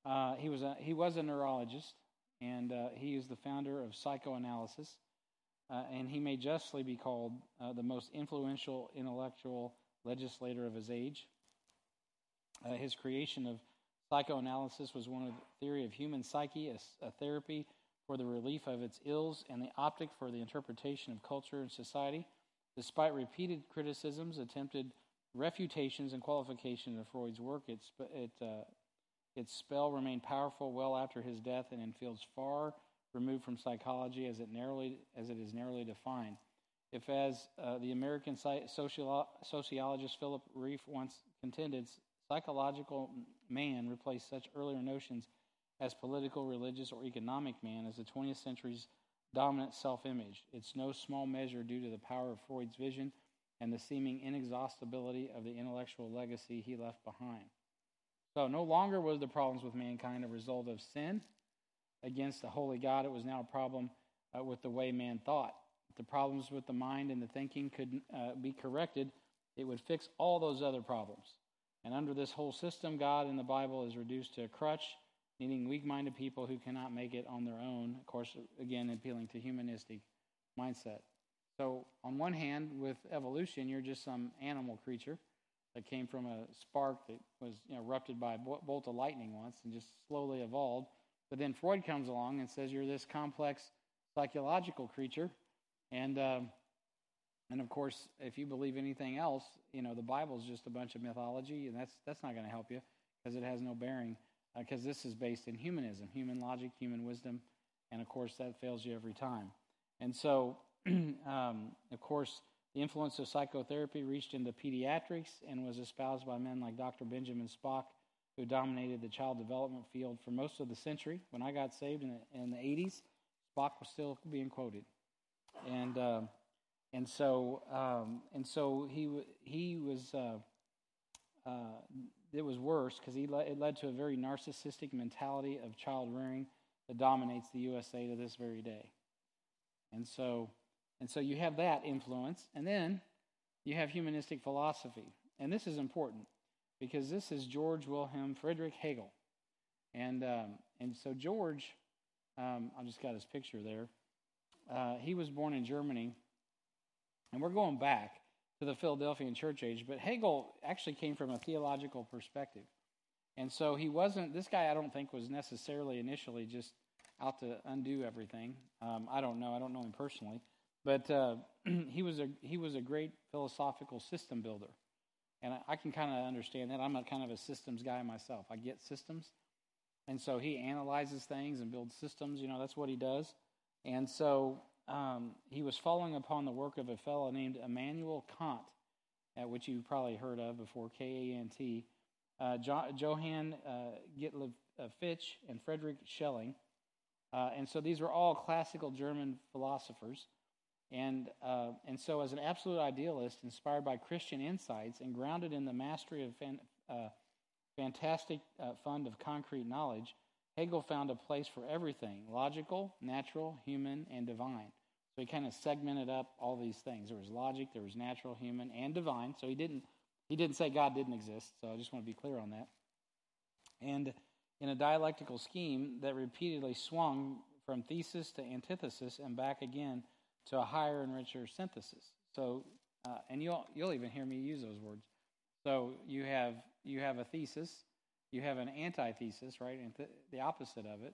uh, he was a, he was a neurologist, and uh, he is the founder of psychoanalysis. Uh, and he may justly be called uh, the most influential intellectual legislator of his age. Uh, his creation of psychoanalysis was one of the theory of human psyche, a, a therapy for the relief of its ills, and the optic for the interpretation of culture and society. Despite repeated criticisms, attempted refutations, and qualifications of Freud's work, it, it uh, its spell remained powerful well after his death and in fields far removed from psychology as it, narrowly, as it is narrowly defined. If, as uh, the American sociolo- sociologist Philip Rieff once contended, psychological man replaced such earlier notions as political, religious, or economic man as the 20th century's dominant self image. It's no small measure due to the power of Freud's vision and the seeming inexhaustibility of the intellectual legacy he left behind. So no longer was the problems with mankind a result of sin against the holy God. It was now a problem uh, with the way man thought. The problems with the mind and the thinking could uh, be corrected, it would fix all those other problems. And under this whole system, God in the Bible is reduced to a crutch, needing weak minded people who cannot make it on their own. Of course, again, appealing to humanistic mindset. So, on one hand, with evolution, you're just some animal creature that came from a spark that was you know, erupted by a bolt of lightning once and just slowly evolved. But then Freud comes along and says you're this complex psychological creature, and um, and of course, if you believe anything else, you know the Bible's just a bunch of mythology, and that's that's not going to help you because it has no bearing. Because uh, this is based in humanism, human logic, human wisdom, and of course that fails you every time. And so, um, of course, the influence of psychotherapy reached into pediatrics and was espoused by men like Dr. Benjamin Spock, who dominated the child development field for most of the century. When I got saved in the, in the 80s, Spock was still being quoted. And, uh, and, so, um, and so he, he was, uh, uh, it was worse because le- it led to a very narcissistic mentality of child rearing that dominates the USA to this very day. And so, and so you have that influence, and then you have humanistic philosophy. And this is important because this is George Wilhelm Friedrich Hegel. And, um, and so George, um, I just got his picture there. Uh, he was born in Germany, and we're going back to the Philadelphian church age, but Hegel actually came from a theological perspective. And so he wasn't, this guy I don't think was necessarily initially just out to undo everything. Um, I don't know, I don't know him personally. But uh, he, was a, he was a great philosophical system builder. And I, I can kind of understand that. I'm a kind of a systems guy myself. I get systems. And so he analyzes things and builds systems. You know, that's what he does. And so um, he was following upon the work of a fellow named Immanuel Kant, uh, which you've probably heard of before, K A N T, uh, jo- Johann uh, Gottlieb uh, and Frederick Schelling. Uh, and so these were all classical German philosophers. And, uh, and so, as an absolute idealist, inspired by Christian insights and grounded in the mastery of fan, fantastic fund of concrete knowledge, Hegel found a place for everything logical, natural, human, and divine. So he kind of segmented up all these things. There was logic, there was natural, human, and divine. So he didn't he didn't say God didn't exist. So I just want to be clear on that. And in a dialectical scheme that repeatedly swung from thesis to antithesis and back again to a higher and richer synthesis. So uh, and you'll you'll even hear me use those words. So you have you have a thesis, you have an antithesis, right, and th- the opposite of it,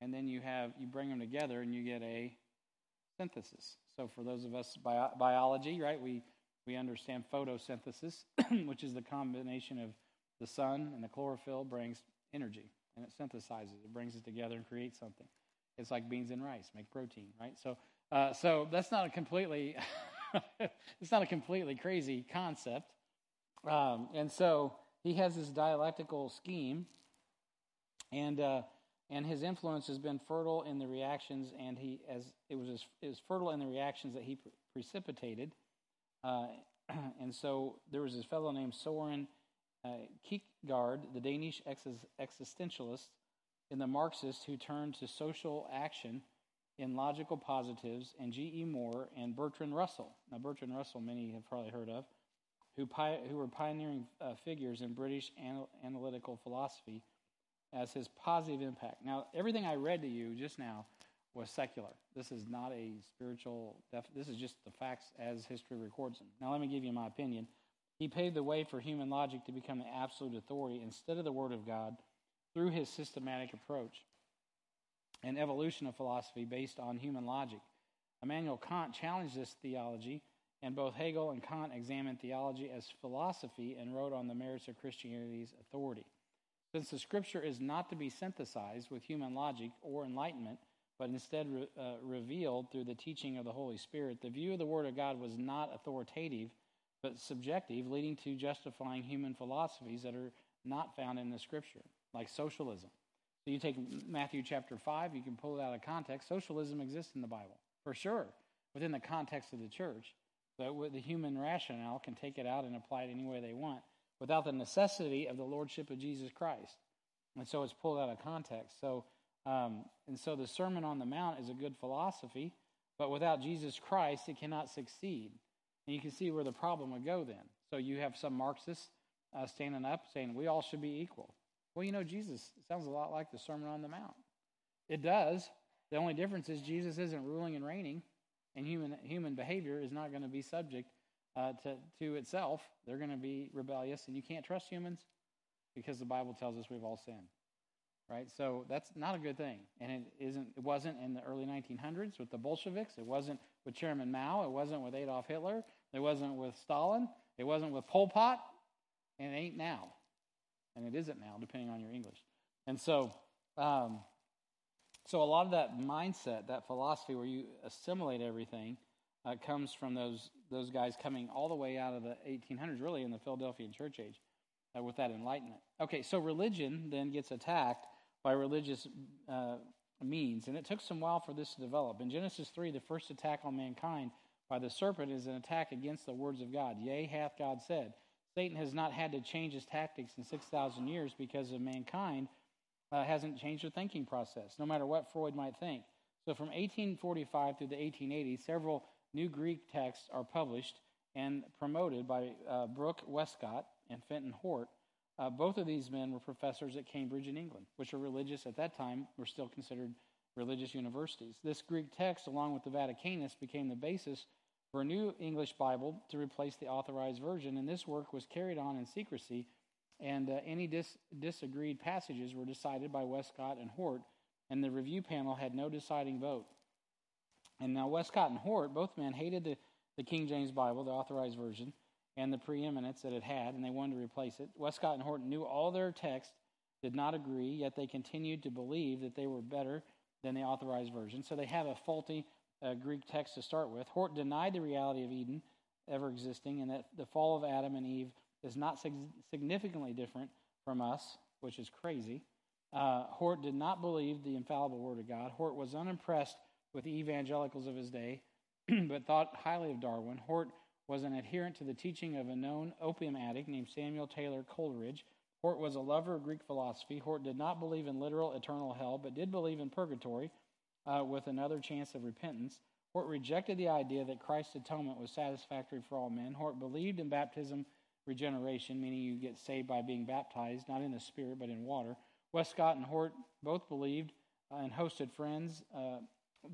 and then you have you bring them together and you get a synthesis. So for those of us bio- biology, right, we we understand photosynthesis, which is the combination of the sun and the chlorophyll brings energy and it synthesizes. It brings it together and creates something. It's like beans and rice make protein, right? So, uh, so that's not a completely it's not a completely crazy concept. Um, and so he has this dialectical scheme, and uh, and his influence has been fertile in the reactions, and he as it was as, fertile in the reactions that he pre- precipitated. Uh, and so there was this fellow named Soren uh, Kierkegaard, the Danish ex- existentialist, and the Marxist who turned to social action in logical positivists, and G.E. Moore and Bertrand Russell. Now, Bertrand Russell, many have probably heard of, who, who were pioneering uh, figures in British anal- analytical philosophy as his positive impact. Now, everything I read to you just now was secular. This is not a spiritual, def- this is just the facts as history records them. Now, let me give you my opinion. He paved the way for human logic to become the absolute authority instead of the Word of God through his systematic approach and evolution of philosophy based on human logic. Immanuel Kant challenged this theology, and both Hegel and Kant examined theology as philosophy and wrote on the merits of Christianity's authority. Since the scripture is not to be synthesized with human logic or enlightenment, but instead re, uh, revealed through the teaching of the Holy Spirit, the view of the Word of God was not authoritative, but subjective, leading to justifying human philosophies that are not found in the Scripture, like socialism. So you take Matthew chapter 5, you can pull it out of context. Socialism exists in the Bible, for sure, within the context of the church. But the human rationale can take it out and apply it any way they want without the necessity of the lordship of Jesus Christ. And so it's pulled out of context. So um, and so the Sermon on the Mount is a good philosophy, but without Jesus Christ, it cannot succeed. And you can see where the problem would go then. So you have some Marxists uh, standing up saying we all should be equal. Well, you know, Jesus sounds a lot like the Sermon on the Mount. It does. The only difference is Jesus isn't ruling and reigning, and human human behavior is not going to be subject uh, to to itself. They're going to be rebellious, and you can't trust humans because the Bible tells us we've all sinned right? So that's not a good thing, and it isn't. It wasn't in the early 1900s with the Bolsheviks. It wasn't with Chairman Mao. It wasn't with Adolf Hitler. It wasn't with Stalin. It wasn't with Pol Pot, and it ain't now, and it isn't now, depending on your English. And so, um, so a lot of that mindset, that philosophy, where you assimilate everything, uh, comes from those those guys coming all the way out of the 1800s, really in the Philadelphian church age, uh, with that enlightenment. Okay, so religion then gets attacked by religious uh, means. And it took some while for this to develop. In Genesis 3, the first attack on mankind by the serpent is an attack against the words of God. Yea, hath God said. Satan has not had to change his tactics in 6,000 years because of mankind uh, hasn't changed their thinking process, no matter what Freud might think. So from 1845 through the 1880s, several new Greek texts are published and promoted by uh, Brooke Westcott and Fenton Hort. Uh, both of these men were professors at Cambridge in England, which are religious at that time, were still considered religious universities. This Greek text, along with the Vaticanus, became the basis for a new English Bible to replace the authorized version, and this work was carried on in secrecy, and uh, any dis- disagreed passages were decided by Westcott and Hort, and the review panel had no deciding vote. And now Westcott and Hort, both men hated the, the King James Bible, the authorized version, and the preeminence that it had, and they wanted to replace it. Westcott and Hort knew all their texts did not agree, yet they continued to believe that they were better than the authorized version. So they have a faulty uh, Greek text to start with. Hort denied the reality of Eden ever existing and that the fall of Adam and Eve is not sig- significantly different from us, which is crazy. Uh, Hort did not believe the infallible Word of God. Hort was unimpressed with the evangelicals of his day, but thought highly of Darwin. Hort was an adherent to the teaching of a known opium addict named Samuel Taylor Coleridge. Hort was a lover of Greek philosophy. Hort did not believe in literal eternal hell, but did believe in purgatory uh, with another chance of repentance. Hort rejected the idea that Christ's atonement was satisfactory for all men. Hort believed in baptism regeneration, meaning you get saved by being baptized, not in the spirit, but in water. Westcott and Hort both believed uh, and hosted friends uh,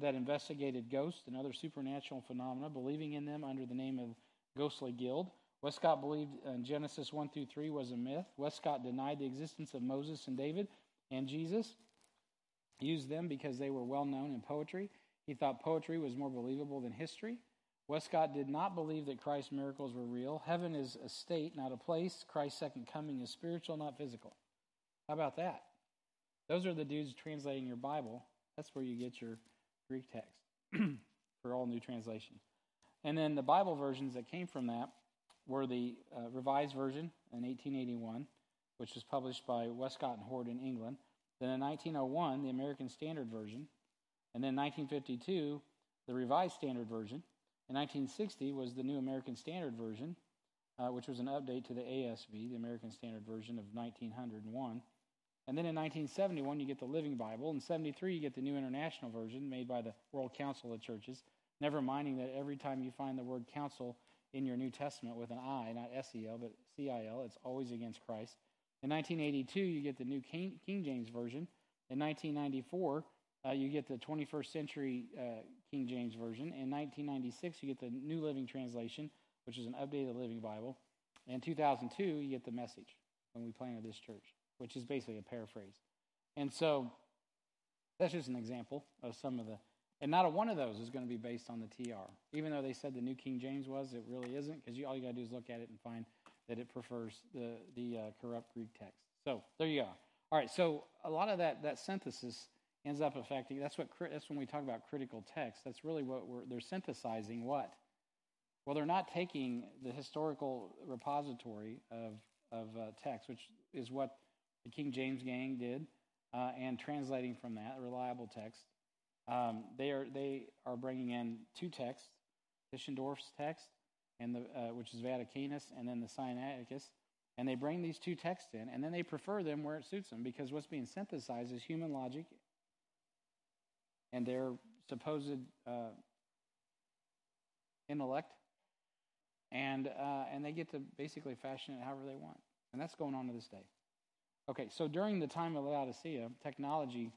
that investigated ghosts and other supernatural phenomena, believing in them under the name of Ghostly Guild. Westcott believed uh, Genesis 1 through 3 was a myth. Westcott denied the existence of Moses and David and Jesus, used them because they were well known in poetry. He thought poetry was more believable than history. Westcott did not believe that Christ's miracles were real. Heaven is a state, not a place. Christ's second coming is spiritual, not physical. How about that? Those are the dudes translating your Bible. That's where you get your Greek text for all new translations. And then the Bible versions that came from that were the uh, Revised Version in 1881, which was published by Westcott and Hort in England. Then in 1901, the American Standard Version. And then 1952, the Revised Standard Version. In 1960 was the New American Standard Version, uh, which was an update to the ASV, the American Standard Version of 1901. And then in 1971, you get the Living Bible. In 73, you get the New International Version made by the World Council of Churches. Never minding that every time you find the word council in your New Testament with an I, not S E L, but C I L, it's always against Christ. In 1982, you get the New King James Version. In 1994, uh, you get the 21st Century uh, King James Version. In 1996, you get the New Living Translation, which is an updated Living Bible. In 2002, you get the Message when we planted this church, which is basically a paraphrase. And so that's just an example of some of the and not a one of those is going to be based on the TR. Even though they said the New King James was, it really isn't, because all you got to do is look at it and find that it prefers the, the uh, corrupt Greek text. So there you go. All right, so a lot of that, that synthesis ends up affecting, that's, what, that's when we talk about critical text. That's really what we're, they're synthesizing what? Well, they're not taking the historical repository of, of uh, text, which is what the King James gang did, uh, and translating from that, reliable text, um, they are they are bringing in two texts, Tischendorf's text, and the uh, which is Vaticanus, and then the Sinaiticus, and they bring these two texts in, and then they prefer them where it suits them because what's being synthesized is human logic and their supposed uh, intellect, and uh, and they get to basically fashion it however they want, and that's going on to this day. Okay, so during the time of Laodicea, technology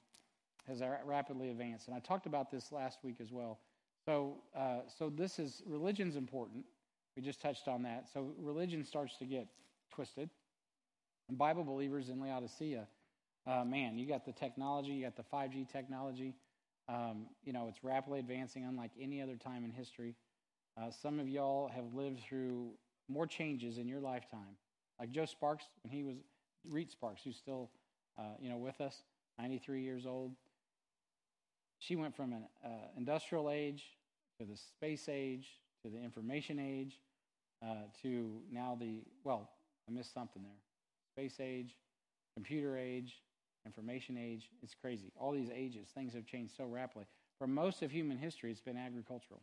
has rapidly advanced. And I talked about this last week as well. So, uh, so this is religion's important. We just touched on that. So religion starts to get twisted. And Bible believers in Laodicea, uh, man, you got the technology, you got the 5G technology. Um, you know, it's rapidly advancing, unlike any other time in history. Uh, some of y'all have lived through more changes in your lifetime. Like Joe Sparks, when he was, Reed Sparks, who's still, uh, you know, with us, 93 years old. She went from an uh, industrial age to the space age to the information age uh, to now the, well, I missed something there. Space age, computer age, information age. It's crazy. All these ages, things have changed so rapidly. For most of human history, it's been agricultural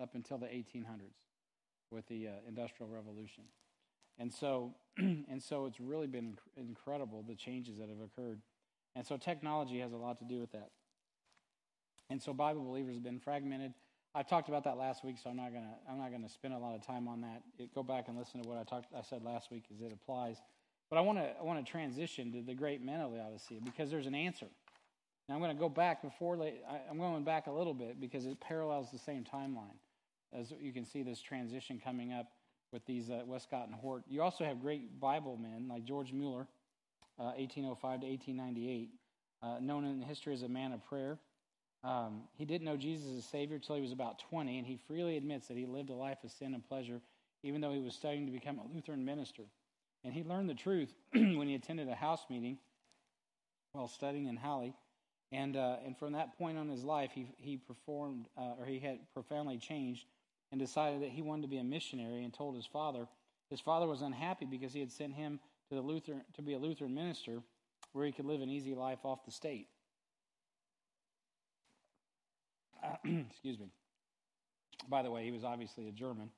up until the 1800s with the uh, Industrial Revolution. And so, and so it's really been incredible the changes that have occurred. And so technology has a lot to do with that. And so Bible believers have been fragmented. I talked about that last week, so I'm not gonna I'm not gonna spend a lot of time on that. It, go back and listen to what I talked I said last week as it applies. But I want to I want to transition to the great men of Laodicea because there's an answer. Now I'm going to go back before I'm going back a little bit because it parallels the same timeline. As you can see, this transition coming up with these uh, Westcott and Hort. You also have great Bible men like George Mueller, uh, 1805 to 1898, uh, known in history as a man of prayer. Um, he didn't know Jesus as Savior until he was about 20, and he freely admits that he lived a life of sin and pleasure, even though he was studying to become a Lutheran minister. And he learned the truth when he attended a house meeting while studying in Halle. And, uh, and from that point on his life, he, he performed, uh, or he had profoundly changed and decided that he wanted to be a missionary and told his father. His father was unhappy because he had sent him to, the Lutheran, to be a Lutheran minister where he could live an easy life off the state. excuse me. By the way, he was obviously a German.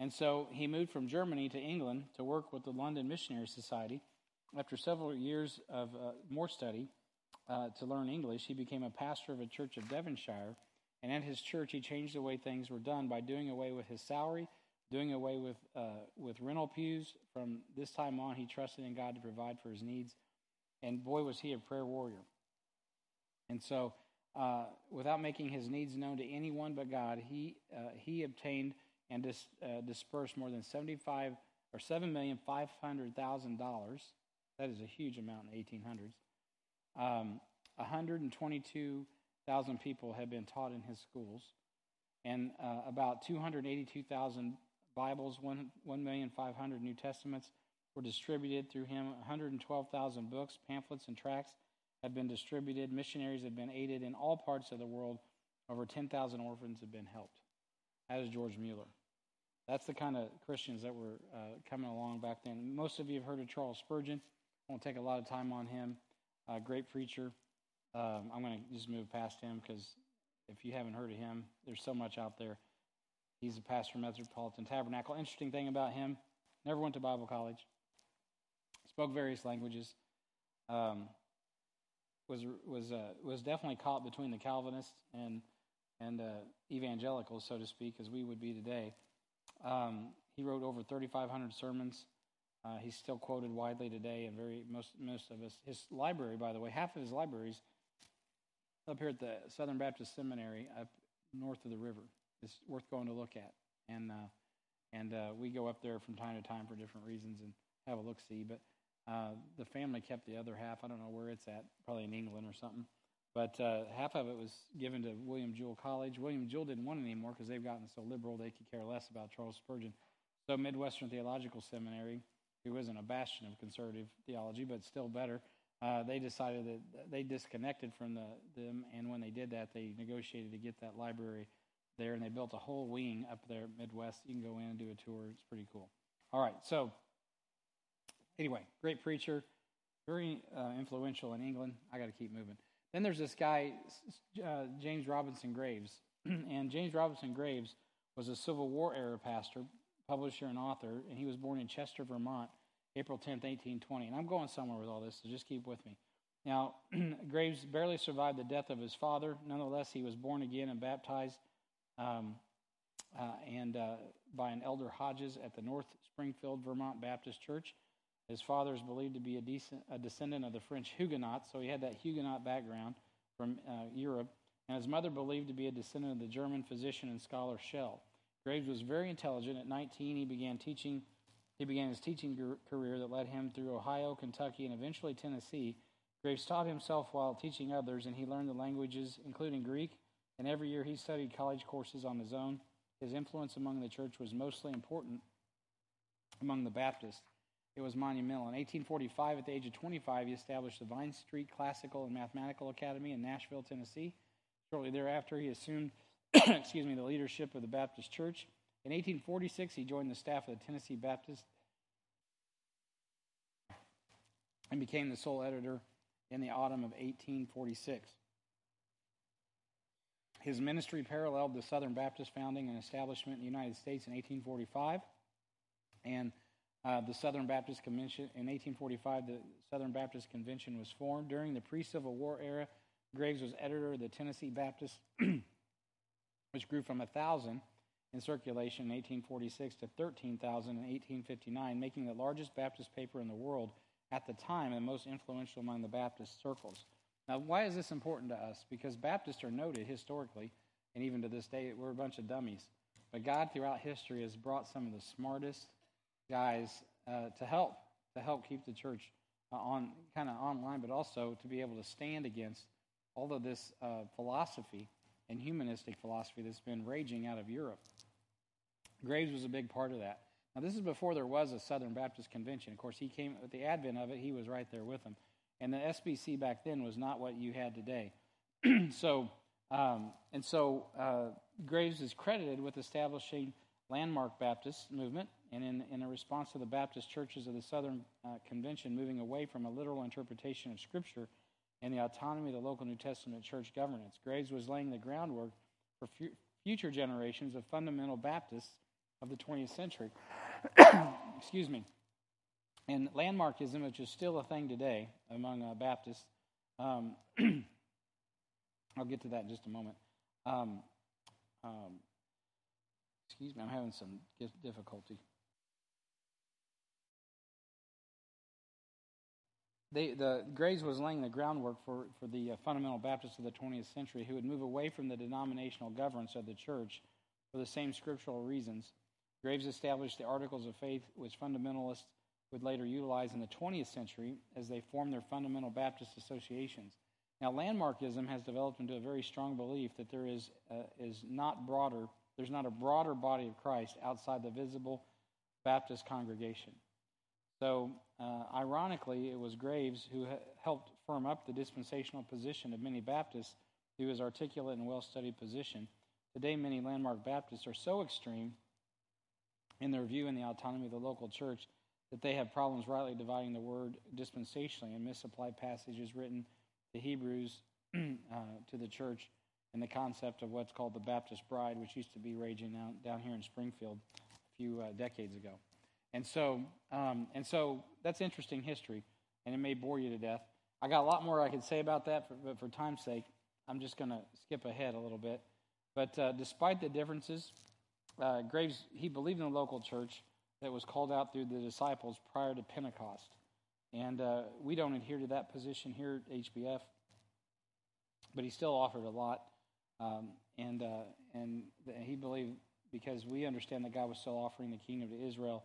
And so he moved from Germany to England to work with the London Missionary Society. After several years of uh, more study uh, to learn English, he became a pastor of a church of Devonshire. And at his church, he changed the way things were done by doing away with his salary, doing away with, uh, with rental pews. From this time on, he trusted in God to provide for his needs. And boy, was he a prayer warrior. And so uh, without making his needs known to anyone but God, he, uh, he obtained and dis, uh, dispersed more than 75 or $7,500,000. That is a huge amount in the 1800s. Um, 122,000 people have been taught in his schools, and uh, about 282,000 Bibles, 1,500 New Testaments were distributed through him, 112,000 books, pamphlets, and tracts have been distributed, missionaries have been aided in all parts of the world. Over 10,000 orphans have been helped. That is George Mueller. That's the kind of Christians that were uh, coming along back then. Most of you have heard of Charles Spurgeon. I won't take a lot of time on him. Uh, great preacher. Um, I'm going to just move past him because if you haven't heard of him, there's so much out there. He's a pastor of Metropolitan Tabernacle. Interesting thing about him, never went to Bible college. Spoke various languages. Um, was was uh, was definitely caught between the Calvinists and and uh, evangelicals, so to speak, as we would be today. Um, he wrote over 3,500 sermons. Uh, he's still quoted widely today, and very most most of us. His library, by the way, half of his libraries up here at the Southern Baptist Seminary, up north of the river, is worth going to look at. And uh, and uh, we go up there from time to time for different reasons and have a look see. But uh, the family kept the other half. I don't know where it's at, probably in England or something. But uh, half of it was given to William Jewell College. William Jewell didn't want it anymore because they've gotten so liberal they could care less about Charles Spurgeon. So Midwestern Theological Seminary, who isn't a bastion of conservative theology, but still better, uh, they decided that they disconnected from the, them. And when they did that, they negotiated to get that library there, and they built a whole wing up there at Midwest. You can go in and do a tour. It's pretty cool. All right, so Anyway, great preacher, very uh, influential in England. I got to keep moving. Then there's this guy, uh, James Robinson Graves. and James Robinson Graves was a Civil War era pastor, publisher, and author, and he was born in Chester, Vermont, April 10th, 1820. And I'm going somewhere with all this, so just keep with me. Now, Graves barely survived the death of his father. Nonetheless, he was born again and baptized um, uh, and uh, by an elder Hodges at the North Springfield, Vermont Baptist Church. His father is believed to be a, decent, a descendant of the French Huguenots, so he had that Huguenot background from uh, Europe. And his mother believed to be a descendant of the German physician and scholar Schell. Graves was very intelligent. At 19, he began teaching. He began his teaching career that led him through Ohio, Kentucky, and eventually Tennessee. Graves taught himself while teaching others, and he learned the languages, including Greek. And every year he studied college courses on his own. His influence among the church was mostly important among the Baptists. It was monumental. In 1845, at the age of 25, he established the Vine Street Classical and Mathematical Academy in Nashville, Tennessee. Shortly thereafter, he assumed excuse me, the leadership of the Baptist Church. In 1846, he joined the staff of the Tennessee Baptist and became the sole editor in the autumn of 1846. His ministry paralleled the Southern Baptist founding and establishment in the United States in 1845 and Uh, the Southern Baptist Convention in 1845, the Southern Baptist Convention was formed. During the pre-Civil War era, Graves was editor of the Tennessee Baptist, which grew from a thousand in circulation in 1846 to 13,000 in 1859, making the largest Baptist paper in the world at the time and most influential among the Baptist circles. Now, why is this important to us? Because Baptists are noted historically, and even to this day, we're a bunch of dummies. But God, throughout history, has brought some of the smartest guys uh, to help to help keep the church uh, on kind of online, but also to be able to stand against all of this uh, philosophy and humanistic philosophy that's been raging out of Europe. Graves was a big part of that. Now, this is before there was a Southern Baptist Convention. Of course, he came at the advent of it, he was right there with them. And the SBC back then was not what you had today. so, um, and so uh, Graves is credited with establishing landmark Baptist movement, and in, in a response to the Baptist churches of the Southern uh, Convention moving away from a literal interpretation of Scripture and the autonomy of the local New Testament church governance. Graves was laying the groundwork for fu- future generations of fundamental Baptists of the 20th century. Excuse me. And landmarkism, which is still a thing today among uh, Baptists, um, I'll get to that in just a moment. Um, um, excuse me, I'm having some difficulty. They, the Graves was laying the groundwork for, for the uh, fundamental Baptists of the 20th century who would move away from the denominational governance of the church for the same scriptural reasons. Graves established the Articles of Faith, which fundamentalists would later utilize in the 20th century as they formed their fundamental Baptist associations. Now, landmarkism has developed into a very strong belief that there is, uh, is not broader, there's not a broader body of Christ outside the visible Baptist congregation. So, uh, ironically, it was Graves who helped firm up the dispensational position of many Baptists through his articulate and well studied position. Today, many landmark Baptists are so extreme in their view in the autonomy of the local church that they have problems rightly dividing the word dispensationally and misapply passages written to Hebrews uh, to the church and the concept of what's called the Baptist bride, which used to be raging down, down here in Springfield a few uh, decades ago. And so, um, and so that's interesting history, and it may bore you to death. I got a lot more I could say about that, for, but for time's sake, I'm just going to skip ahead a little bit. But uh, despite the differences, uh, Graves he believed in the local church that was called out through the disciples prior to Pentecost. And uh, we don't adhere to that position here at HBF, but he still offered a lot. Um, and uh, and he believed because we understand that God was still offering the kingdom to Israel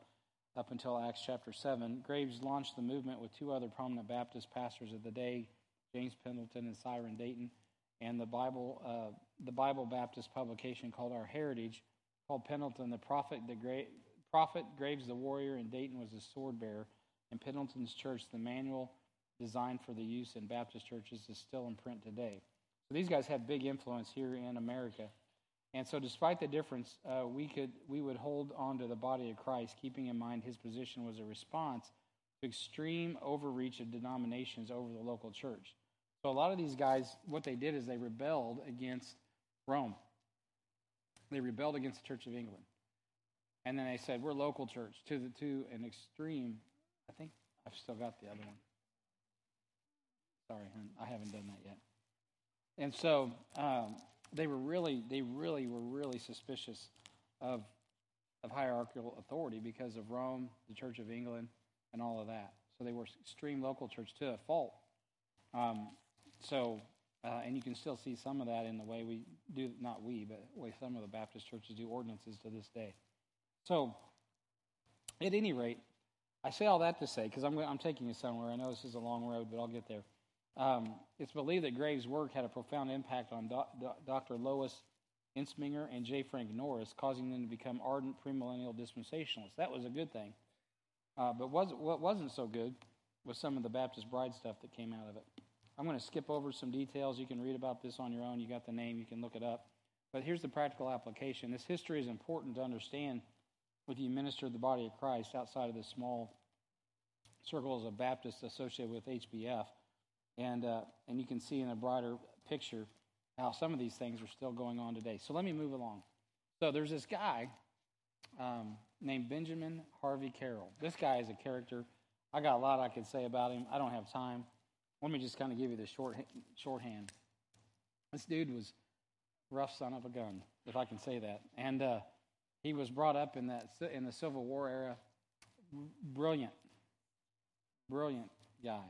up until Acts chapter 7. Graves launched the movement with two other prominent Baptist pastors of the day, James Pendleton and Cyron Dayton, and the Bible, uh, the Bible Baptist publication called Our Heritage, called Pendleton the prophet, the great prophet, Graves the warrior, and Dayton was the sword bearer. In Pendleton's church, the manual designed for the use in Baptist churches is still in print today. So these guys had big influence here in America. And so, despite the difference, uh, we could we would hold on to the body of Christ, keeping in mind his position was a response to extreme overreach of denominations over the local church. So, a lot of these guys, what they did is they rebelled against Rome. They rebelled against the Church of England. And then they said, we're local church to the to an extreme. I think I've still got the other one. Sorry, I haven't done that yet. And so um, they were really, they really were really suspicious of of hierarchical authority because of Rome, the Church of England, and all of that. So they were extreme local church to a fault. Um, so uh, and you can still see some of that in the way we do, not we, but way some of the Baptist churches do ordinances to this day. So, at any rate, I say all that to say, because I'm, I'm taking you somewhere. I know this is a long road, but I'll get there. Um, it's believed that Graves' work had a profound impact on Do, Do, Dr. Lois Ensminger and J. Frank Norris, causing them to become ardent premillennial dispensationalists. That was a good thing. Uh, but was, what wasn't so good was some of the Baptist bride stuff that came out of it. I'm going to skip over some details. You can read about this on your own. You got the name, you can look it up. But here's the practical application. This history is important to understand if you minister the body of Christ outside of the small circles of Baptists associated with HBF. And, uh, and you can see in a broader picture how some of these things are still going on today. So let me move along. So there's this guy. Um, named Benjamin Harvey Carroll. This guy is a character. I got a lot I could say about him. I don't have time. Let me just kind of give you the short shorthand. This dude was rough son of a gun, if I can say that, and uh, he was brought up in that in the Civil War era. Brilliant, brilliant guy.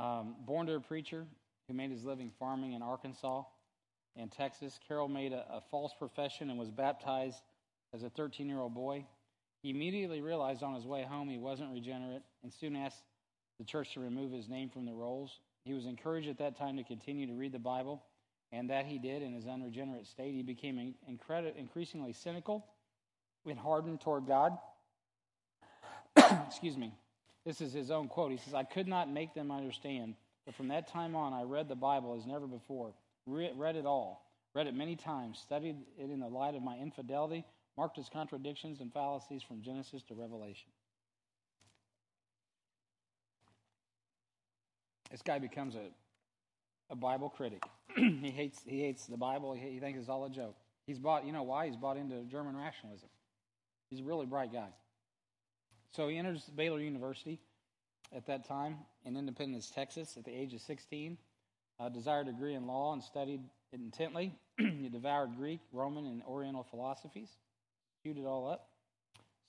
Um, born to a preacher who made his living farming in Arkansas and Texas, Carroll made a, a false profession and was baptized as a 13 year old boy. He immediately realized on his way home he wasn't regenerate and soon asked the church to remove his name from the rolls. He was encouraged at that time to continue to read the Bible, and that he did in his unregenerate state. He became incredi- increasingly cynical and hardened toward God. Excuse me. This is his own quote. He says, I could not make them understand, but from that time on, I read the Bible as never before, Re- read it all, read it many times, studied it in the light of my infidelity, marked its contradictions and fallacies from Genesis to Revelation. This guy becomes a, a Bible critic. he hates he hates the Bible. He, he thinks it's all a joke. He's bought. You know why? He's bought into German rationalism. He's a really bright guy. So he enters Baylor University at that time in Independence, Texas, at the age of 16. Uh, desired a degree in law and studied it intently. he devoured Greek, Roman, and Oriental philosophies, chewed it all up.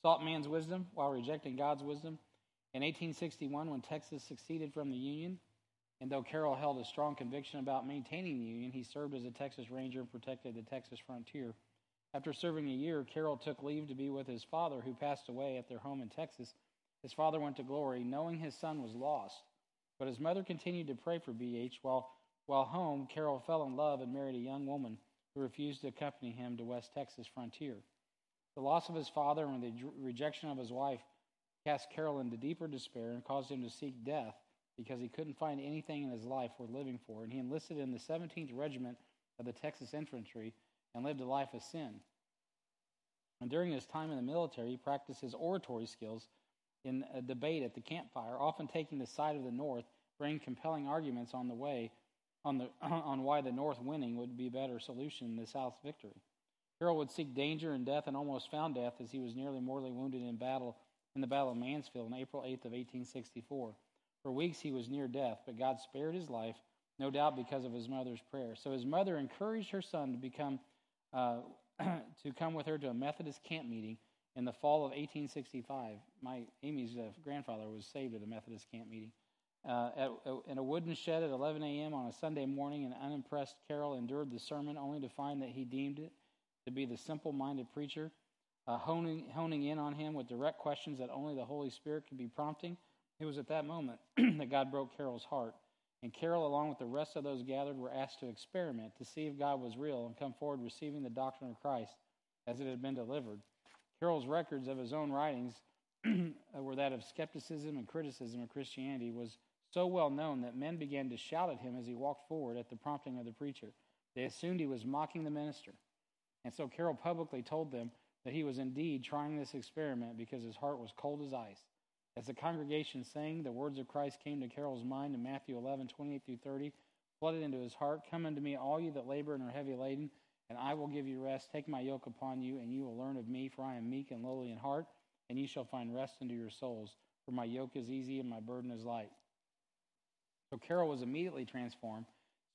Sought man's wisdom while rejecting God's wisdom. In 1861, when Texas seceded from the Union, and though Carroll held a strong conviction about maintaining the Union, he served as a Texas Ranger and protected the Texas frontier. After serving a year, Carroll took leave to be with his father, who passed away at their home in Texas. His father went to glory, knowing his son was lost. But his mother continued to pray for BH. While, while home, Carroll fell in love and married a young woman who refused to accompany him to West Texas frontier. The loss of his father and the rejection of his wife cast Carroll into deeper despair and caused him to seek death because he couldn't find anything in his life worth living for. And he enlisted in the 17th Regiment of the Texas Infantry and lived a life of sin. And during his time in the military, he practiced his oratory skills in a debate at the campfire, often taking the side of the North, bringing compelling arguments on the way on the on why the North winning would be a better solution than the South's victory. Carroll would seek danger and death and almost found death as he was nearly mortally wounded in battle in the Battle of Mansfield on April 8th of 1864. For weeks he was near death, but God spared his life, no doubt because of his mother's prayer. So his mother encouraged her son to become uh, to come with her to a Methodist camp meeting in the fall of 1865. My Amy's uh, grandfather was saved at a Methodist camp meeting. Uh, at, uh, in a wooden shed at 11 a.m. on a Sunday morning, an unimpressed Carroll endured the sermon only to find that he deemed it to be the simple minded preacher, uh, honing, honing in on him with direct questions that only the Holy Spirit could be prompting. It was at that moment that God broke Carroll's heart. And Carroll, along with the rest of those gathered, were asked to experiment to see if God was real and come forward receiving the doctrine of Christ as it had been delivered. Carroll's records of his own writings uh, were that of skepticism and criticism of Christianity was so well known that men began to shout at him as he walked forward at the prompting of the preacher. They assumed he was mocking the minister. And so Carroll publicly told them that he was indeed trying this experiment because his heart was cold as ice. As the congregation sang, the words of Christ came to Carroll's mind in Matthew 11, 28 through 30, flooded into his heart. Come unto me, all you that labor and are heavy laden, and I will give you rest. Take my yoke upon you, and you will learn of me, for I am meek and lowly in heart, and you shall find rest unto your souls. For my yoke is easy and my burden is light. So Carol was immediately transformed,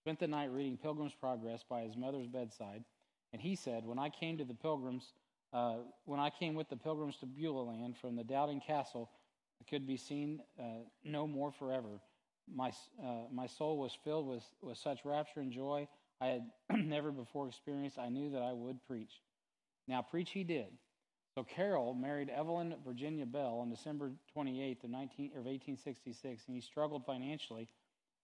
spent the night reading Pilgrim's Progress by his mother's bedside, and he said, When I came to the pilgrims, uh, when I came with the pilgrims to Beulah land from the Doubting Castle, could be seen uh, no more forever. My, uh, my soul was filled with, with such rapture and joy I had never before experienced. I knew that I would preach. Now, preach he did. So Carroll married Evelyn Virginia Bell on December 28th of, 19, of 1866, and he struggled financially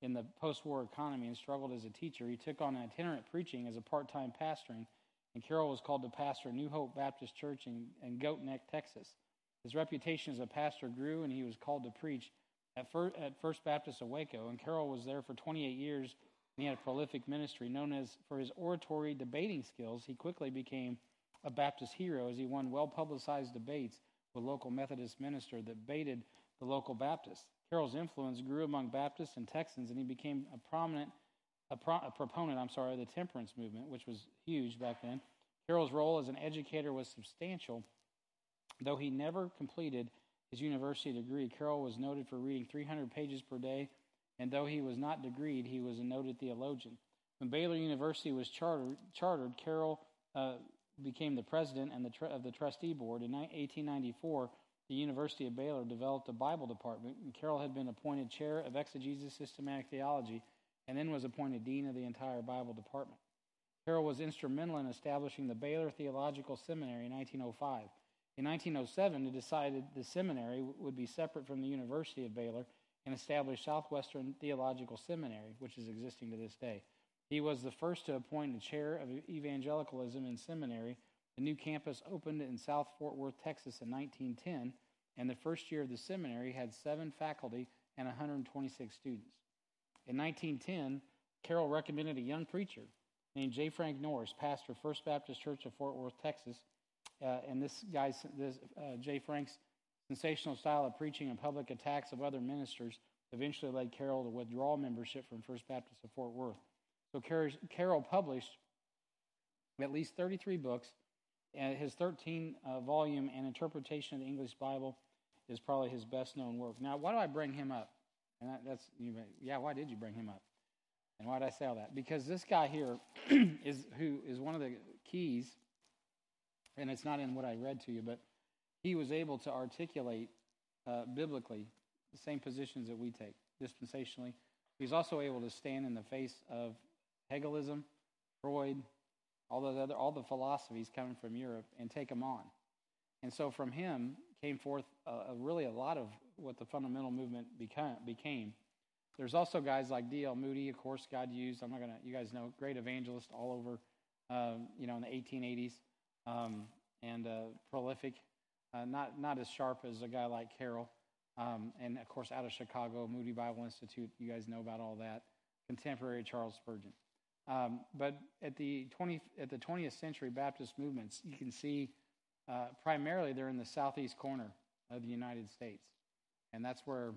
in the post-war economy and struggled as a teacher. He took on itinerant preaching as a part-time pastoring, and Carroll was called to pastor New Hope Baptist Church in, in Goat Neck, Texas. His reputation as a pastor grew, and he was called to preach at, at First Baptist of Waco. And Carroll was there for 28 years, and he had a prolific ministry. Known as for his oratory debating skills, he quickly became a Baptist hero as he won well publicized debates with local Methodist minister that baited the local Baptists. Carroll's influence grew among Baptists and Texans, and he became a prominent a, pro, a proponent, I'm sorry, of the temperance movement, which was huge back then. Carroll's role as an educator was substantial Though he never completed his university degree, Carroll was noted for reading 300 pages per day, and though he was not degreed, he was a noted theologian. When Baylor University was chartered, chartered Carroll uh, became the president and the tr- of the trustee board. In 1894, the University of Baylor developed a Bible department, and Carroll had been appointed chair of exegesis systematic theology and then was appointed dean of the entire Bible department. Carroll was instrumental in establishing the Baylor Theological Seminary in 1905. In 1907, it decided the seminary would be separate from the University of Baylor and established Southwestern Theological Seminary, which is existing to this day. He was the first to appoint a chair of evangelicalism in seminary. The new campus opened in South Fort Worth, Texas in 1910, and the first year of the seminary had seven faculty and 126 students. In 1910, Carroll recommended a young preacher named J. Frank Norris, pastor First Baptist Church of Fort Worth, Texas. Uh, and this guy's, this, uh, J. Frank's sensational style of preaching and public attacks of other ministers eventually led Carroll to withdraw membership from First Baptist of Fort Worth. So Carroll published at least 33 books. And his 13 uh, volume and interpretation of the English Bible is probably his best known work. Now, why do I bring him up? And that, that's, you may, yeah, why did you bring him up? And why did I say all that? Because this guy here is who is one of the keys, and it's not in what I read to you, but he was able to articulate uh, biblically the same positions that we take dispensationally. He's also able to stand in the face of Hegelism, Freud, all the other all the philosophies coming from Europe and take them on. And so from him came forth a really a lot of what the fundamental movement became, became. There's also guys like D.L. Moody, of course, God used. I'm not gonna, you guys know, great evangelist all over, um, you know, in the 1880s, um, and uh, prolific. Uh, not not as sharp as a guy like Carroll, um, and of course out of Chicago, Moody Bible Institute. You guys know about all that. Contemporary Charles Spurgeon. Um, but at the 20 at the 20th century Baptist movements, you can see uh, primarily they're in the southeast corner of the United States, and that's where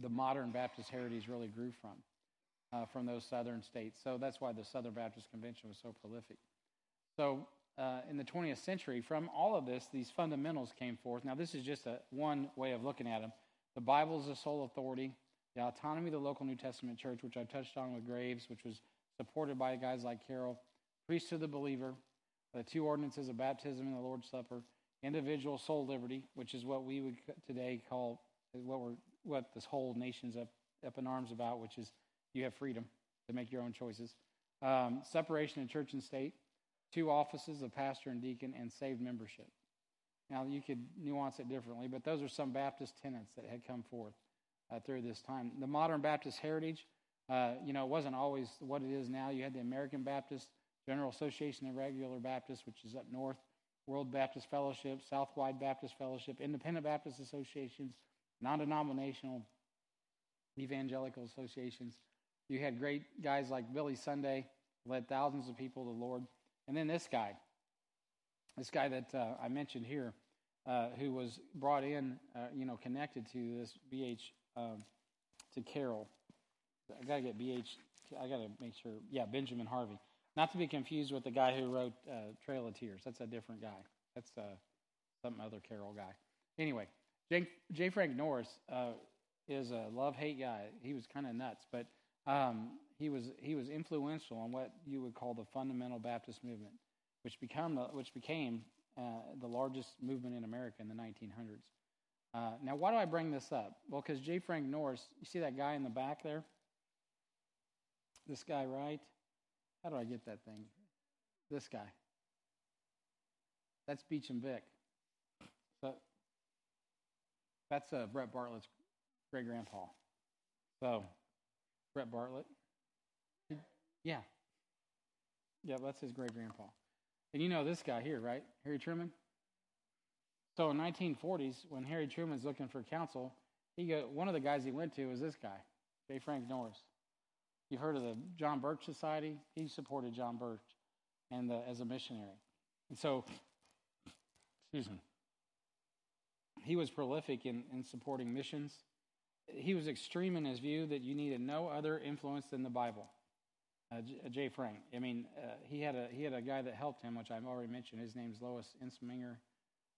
the modern Baptist heritage really grew from, uh, from those southern states. So that's why the Southern Baptist Convention was so prolific. So uh, in the 20th century, from all of this, these fundamentals came forth. Now, this is just a, one way of looking at them. The Bible is the sole authority the autonomy of the local New Testament church, which I touched on with Graves, which was supported by guys like Carroll, priesthood of the believer, the two ordinances of baptism and the Lord's Supper, individual soul liberty, which is what we would today call what we're what this whole nation's up up in arms about, which is you have freedom to make your own choices. Um, separation of church and state, two offices of pastor and deacon, and saved membership. Now you could nuance it differently, but those are some Baptist tenets that had come forth uh, through this time. The modern Baptist heritage, uh, you know, it wasn't always what it is now. You had the American Baptist, General Association of Regular Baptists, which is up north, World Baptist Fellowship, Southwide Baptist Fellowship, Independent Baptist Associations, non denominational evangelical associations. You had great guys like Billy Sunday, led thousands of people to the Lord. And then this guy, this guy that uh, I mentioned here, uh, who was brought in, uh, you know, connected to this BH um, to Carroll. I got to get BH. I got to make sure. Yeah, Benjamin Harvey. Not to be confused with the guy who wrote uh, Trail of Tears. That's a different guy. That's uh, some other Carroll guy. Anyway, J. J. Frank Norris uh, is a love hate guy. He was kind of nuts, but um, he was he was influential on what you would call the fundamental Baptist movement, which become which became uh, the largest movement in America in the 1900s. Uh, now, why do I bring this up? Well, because J. Frank Norris, you see that guy in the back there? This guy, right? How do I get that thing? This guy. That's Beecham Vick. So that's uh, Brett Bartlett's great grandpa. So, Brett Bartlett. Yeah. Yeah, that's his great grandpa. And you know this guy here, right? Harry Truman? So in 1940s, when Harry Truman's looking for counsel, he got, one of the guys he went to was this guy, J. Frank Norris. You've heard of the John Birch Society? He supported John Birch and the, as a missionary. And so, excuse me, he was prolific in, in supporting missions. He was extreme in his view that you needed no other influence than the Bible. Uh, J. Frank. I mean, uh, he had a he had a guy that helped him, which I've already mentioned. His name's Louis Entzminger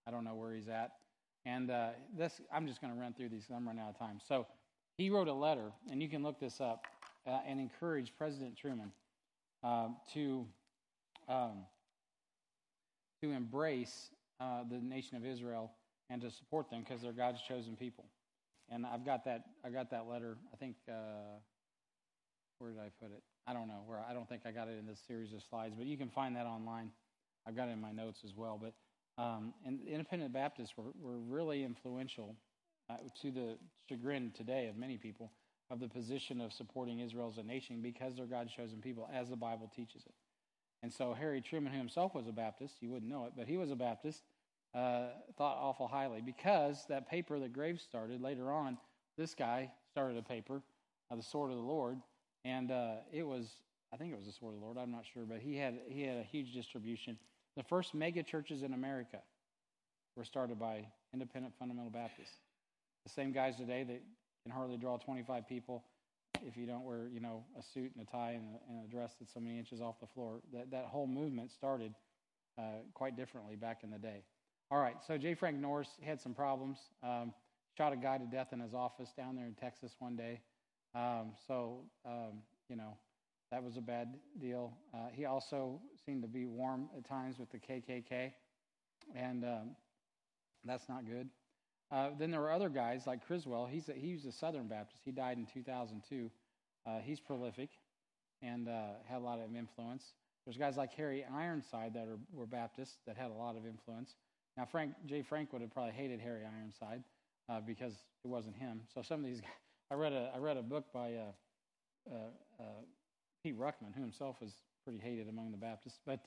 I don't know where he's at. And uh, this, I'm just going to run through these. I'm running out of time. So he wrote a letter, and you can look this up, uh, and encourage President Truman uh, to um, to embrace uh, the nation of Israel and to support them because they're God's chosen people. And I've got that. I got that letter. I think uh, where did I put it? I don't know where. I don't think I got it in this series of slides, but you can find that online. I've got it in my notes as well. But um, and independent Baptists were, were really influential uh, to the chagrin today of many people of the position of supporting Israel as a nation because they're God's chosen people, as the Bible teaches it. And so Harry Truman, who himself was a Baptist, you wouldn't know it, but he was a Baptist, uh, thought awful highly because that paper that Graves started later on, this guy started a paper, uh, the Sword of the Lord, and uh, it was, I think it was the Sword of the Lord. I'm not sure, but he had he had a huge distribution. The first mega churches in America were started by independent fundamental Baptists. The same guys today that can hardly draw 25 people if you don't wear, you know, a suit and a tie and a, and a dress that's so many inches off the floor. That that whole movement started uh, quite differently back in the day. All right, so J. Frank Norris had some problems. Um, shot a guy to death in his office down there in Texas one day. Um, so um, you know that was a bad deal. Uh, he also seemed to be warm at times with the KKK, and um, that's not good. Uh, then there were other guys like Criswell. He's a, he was a Southern Baptist. He died in 2002. Uh, he's prolific and uh, had a lot of influence. There's guys like Harry Ironside that are, were Baptists that had a lot of influence. Now, Frank J. Frank would have probably hated Harry Ironside uh, because it wasn't him. So some of these, guys, I read a I read a book by uh, uh, Pete Ruckman, who himself was pretty hated among the Baptists, but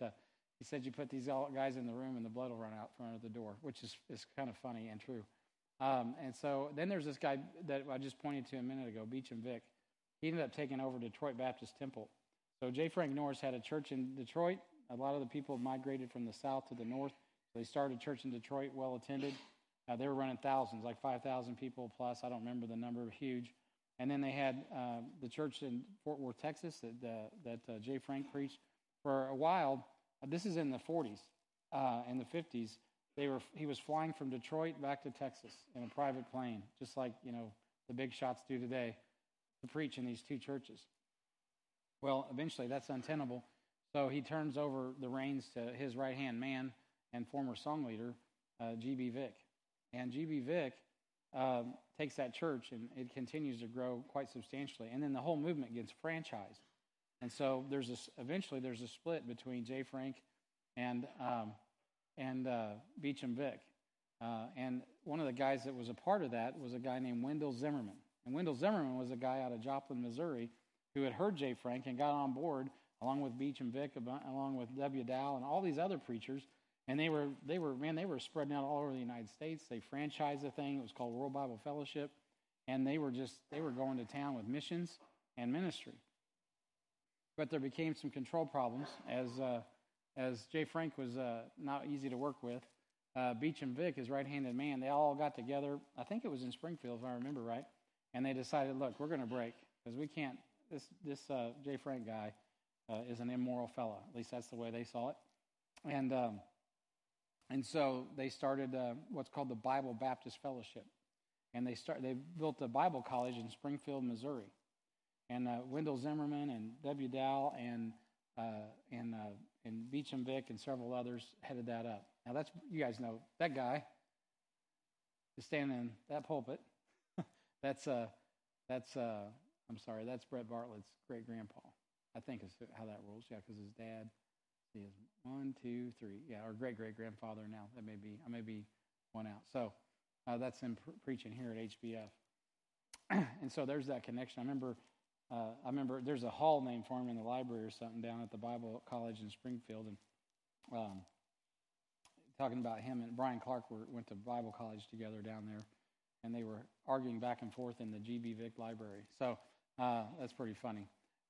he said you put these guys in the room and the blood will run out front of the door, which is is kind of funny and true. Um, and so then there's this guy that I just pointed to a minute ago, Beecham Vick. He ended up taking over Detroit Baptist Temple. So J. Frank Norris had a church in Detroit. A lot of the people migrated from the south to the north. They started a church in Detroit, well attended. Uh, they were running thousands, like 5,000 people plus. I don't remember the number, huge. And then they had uh, the church in Fort Worth, Texas, that, uh, that uh, J. Frank preached for a while. this is in the 40s uh, and the 50s. They were, he was flying from Detroit back to Texas in a private plane, just like you know the big shots do today, to preach in these two churches. Well, eventually that's untenable, so he turns over the reins to his right hand man and former song leader, uh, G.B. Vick. And G.B. Vick um, takes that church and it continues to grow quite substantially. And then the whole movement gets franchised. And so there's this, eventually there's a split between J. Frank and um, and uh, Beecham Vick. Uh, and one of the guys that was a part of that was a guy named Wendell Zimmerman. And Wendell Zimmerman was a guy out of Joplin, Missouri, who had heard J. Frank and got on board along with Beecham Vick, along with W. Dow, and all these other preachers. And they were, they were, man, they were spreading out all over the United States. They franchised the thing. It was called World Bible Fellowship. And they were just, they were going to town with missions and ministry. But there became some control problems as uh, as J. Frank was uh, not easy to work with. Uh, and Vick, his right-handed man, they all got together. I think it was in Springfield, if I remember right, and they decided, look, we're going to break because we can't. This this uh, J. Frank guy uh, is an immoral fella. At least that's the way they saw it, and um, and so they started uh, what's called the Bible Baptist Fellowship, and they start they built a Bible college in Springfield, Missouri, and uh, Wendell Zimmerman and W. Dow and uh, and and Beecham Vick and several others headed that up. Now that's you guys know that guy is standing in that pulpit. that's uh that's uh I'm sorry, that's Brett Bartlett's great grandpa. I think is how that rolls. Yeah, because his dad he is one, two, three. Yeah, or great great grandfather now. That may be I may be one out. So uh, that's him preaching here at HBF. and so there's that connection. I remember uh, I remember there's a hall named for him in the library or something down at the Bible College in Springfield, and um, talking about him and Brian Clark were, went to Bible college together down there, and they were arguing back and forth in the GB Vick library. So uh, that's pretty funny.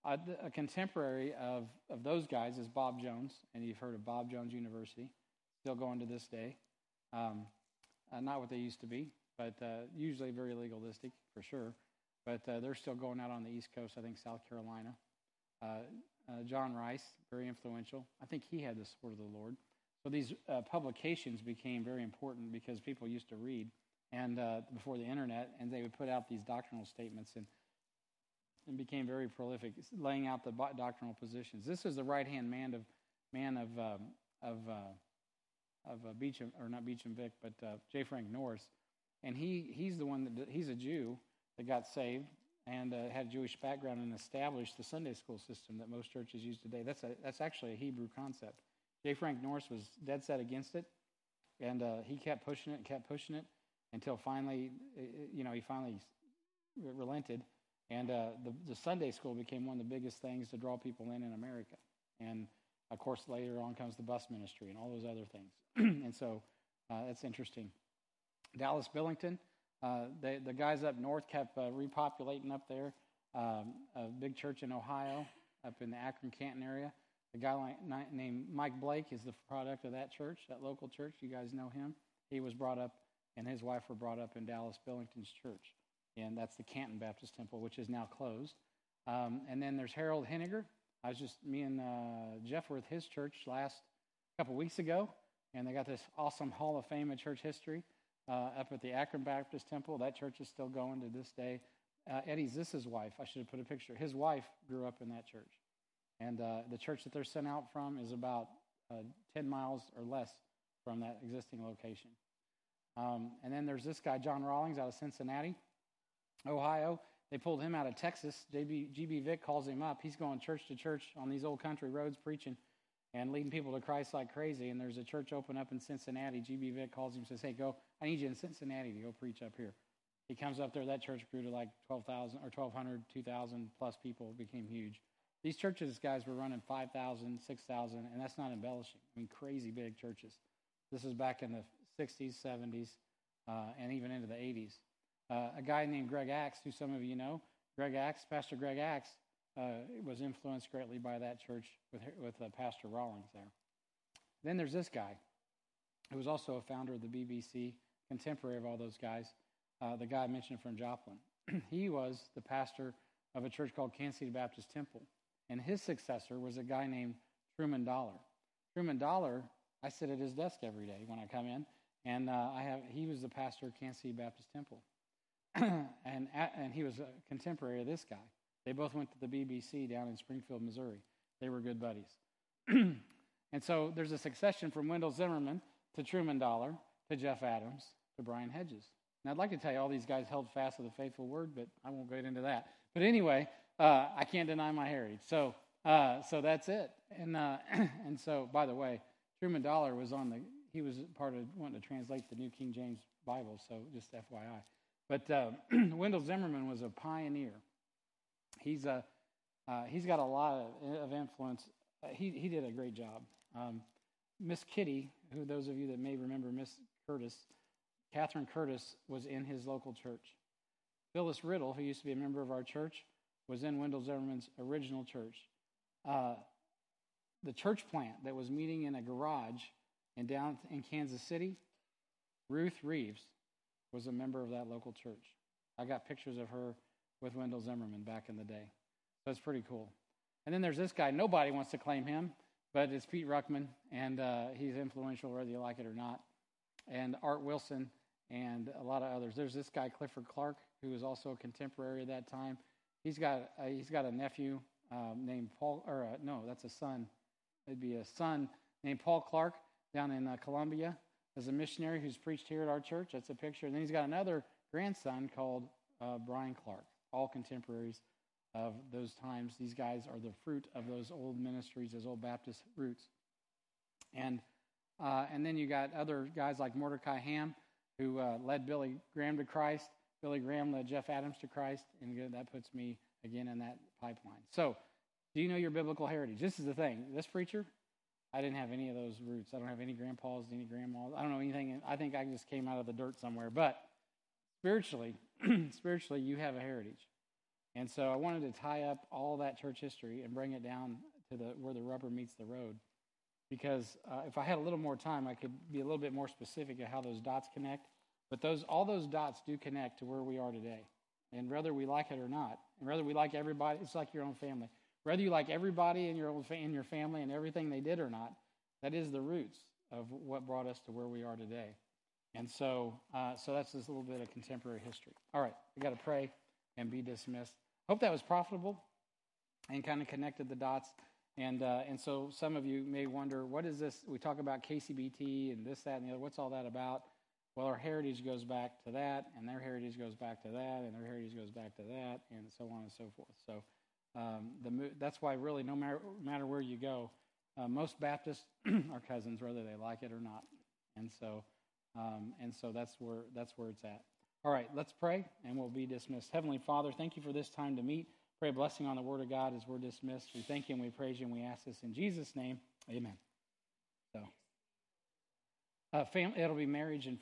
A contemporary of, of those guys is Bob Jones, and you've heard of Bob Jones University, still going to this day. Um, uh, not what they used to be, but uh, usually very legalistic for sure but uh, they're still going out on the East Coast. I think South Carolina. Uh, uh, John Rice, very influential. I think he had the Sword of the Lord. So these publications became very important because people used to read and before the internet, and they would put out these doctrinal statements and and became very prolific, laying out the doctrinal positions. This is the right hand man of man of um, of uh, of uh, Beecham or not Beecham Vick, but uh, J. Frank Norris, and he he's the one that he's a Jew that got saved and uh, had a Jewish background and established the Sunday school system that most churches use today. That's a, that's actually a Hebrew concept. J. Frank Norris was dead set against it, and uh, he kept pushing it and kept pushing it until finally, you know, he finally relented. And uh, the, the Sunday school became one of the biggest things to draw people in in America. And of course, later on comes the bus ministry and all those other things. and so uh, that's interesting. Dallas Billington, uh, they, the guys up north kept uh, repopulating up there. Um, a big church in Ohio, up in the Akron Canton area. A guy like, named Mike Blake is the product of that church, that local church. You guys know him. He was brought up, and his wife were brought up in Dallas Billington's church. And that's the Canton Baptist Temple, which is now closed. Um, and then there's Harold Henniger. I was just, me and uh, Jeff were at his church last couple weeks ago, and they got this awesome Hall of Fame of church history uh, up at the Akron Baptist Temple. That church is still going to this day. Uh, Eddie's this his wife. I should have put a picture. His wife grew up in that church, and uh, the church that they're sent out from is about uh, 10 miles or less from that existing location. Um, and then there's this guy, John Rawlings, out of Cincinnati, Ohio. They pulled him out of Texas. GB Vick calls him up. He's going church to church on these old country roads preaching and leading people to Christ like crazy. And there's a church open up in Cincinnati. GB Vick calls him and says, Hey, go, I need you in Cincinnati to go preach up here. He comes up there. That church grew to like 12,000 or 1,200, 2,000 plus people, became huge. These churches, guys, were running 5,000, 6,000, and that's not embellishing. I mean, crazy big churches. This is back in the 60s, 70s, uh, and even into the 80s. Uh, a guy named Greg Axe, who some of you know, Greg Axe, Pastor Greg Axe, uh, was influenced greatly by that church with, with uh, Pastor Rawlings there. Then there's this guy, who was also a founder of the BBC, contemporary of all those guys, uh, the guy I mentioned from Joplin. he was the pastor of a church called Kansas City Baptist Temple, and his successor was a guy named Truman Dollar. Truman Dollar, I sit at his desk every day when I come in, and uh, I have he was the pastor of Kansas City Baptist Temple, and and he was a contemporary of this guy. They both went to the BBC down in Springfield, Missouri. They were good buddies. and so there's a succession from Wendell Zimmerman to Truman Dollar to Jeff Adams to Brian Hedges. And I'd like to tell you all these guys held fast to the faithful word, but I won't get into that. But anyway, uh, I can't deny my heritage. So, uh, so that's it. And uh, and so, by the way, Truman Dollar was on the. He was part of wanting to translate the New King James Bible. So just FYI. But uh, Wendell Zimmerman was a pioneer he's a uh, he's got a lot of, of influence. Uh, he he did a great job. Um, Miss Kitty, who those of you that may remember Miss Curtis, Catherine Curtis was in his local church. Phyllis Riddle, who used to be a member of our church, was in Wendell Zimmerman's original church. Uh, the church plant that was meeting in a garage in down in Kansas City, Ruth Reeves was a member of that local church. I got pictures of her with Wendell Zimmerman back in the day. That's pretty cool. And then there's this guy. Nobody wants to claim him, but it's Pete Ruckman, and uh, he's influential whether you like it or not. And Art Wilson and a lot of others. There's this guy Clifford Clark, who was also a contemporary at that time. He's got uh, he's got a nephew um, named Paul, or uh, no, that's a son. It'd be a son named Paul Clark down in uh, Colombia as a missionary who's preached here at our church. That's a picture. And then he's got another grandson called uh, Brian Clark all contemporaries of those times. These guys are the fruit of those old ministries, those old Baptist roots. And uh, and then you got other guys like Mordecai Ham, who uh, led Billy Graham to Christ. Billy Graham led Jeff Adams to Christ, and that puts me again in that pipeline. So, do you know your biblical heritage? This is the thing. This preacher, I didn't have any of those roots. I don't have any grandpas, any grandmas. I don't know anything. I think I just came out of the dirt somewhere. But spiritually, spiritually, you have a heritage. And so I wanted to tie up all that church history and bring it down to the where the rubber meets the road. Because uh, if I had a little more time, I could be a little bit more specific at how those dots connect. But those all those dots do connect to where we are today. And whether we like it or not, and whether we like everybody, it's like your own family. Whether you like everybody in your in your family and everything they did or not, that is the roots of what brought us to where we are today. And so, uh, so that's just a little bit of contemporary history. All right, we got to pray and be dismissed. Hope that was profitable and kind of connected the dots. And uh, and so some of you may wonder, what is this? We talk about KCBT and this, that, and the other. What's all that about? Well, our heritage goes back to that, and their heritage goes back to that, and their heritage goes back to that, and so on and so forth. So um, the, that's why, really, no matter, matter where you go, uh, most Baptists are cousins, whether they like it or not. And so, um, and so that's where that's where it's at. All right, let's pray, and we'll be dismissed. Heavenly Father, thank you for this time to meet. Pray a blessing on the Word of God as we're dismissed. We thank you and we praise you, and we ask this in Jesus' name. Amen. So, uh, fam- it'll be marriage and.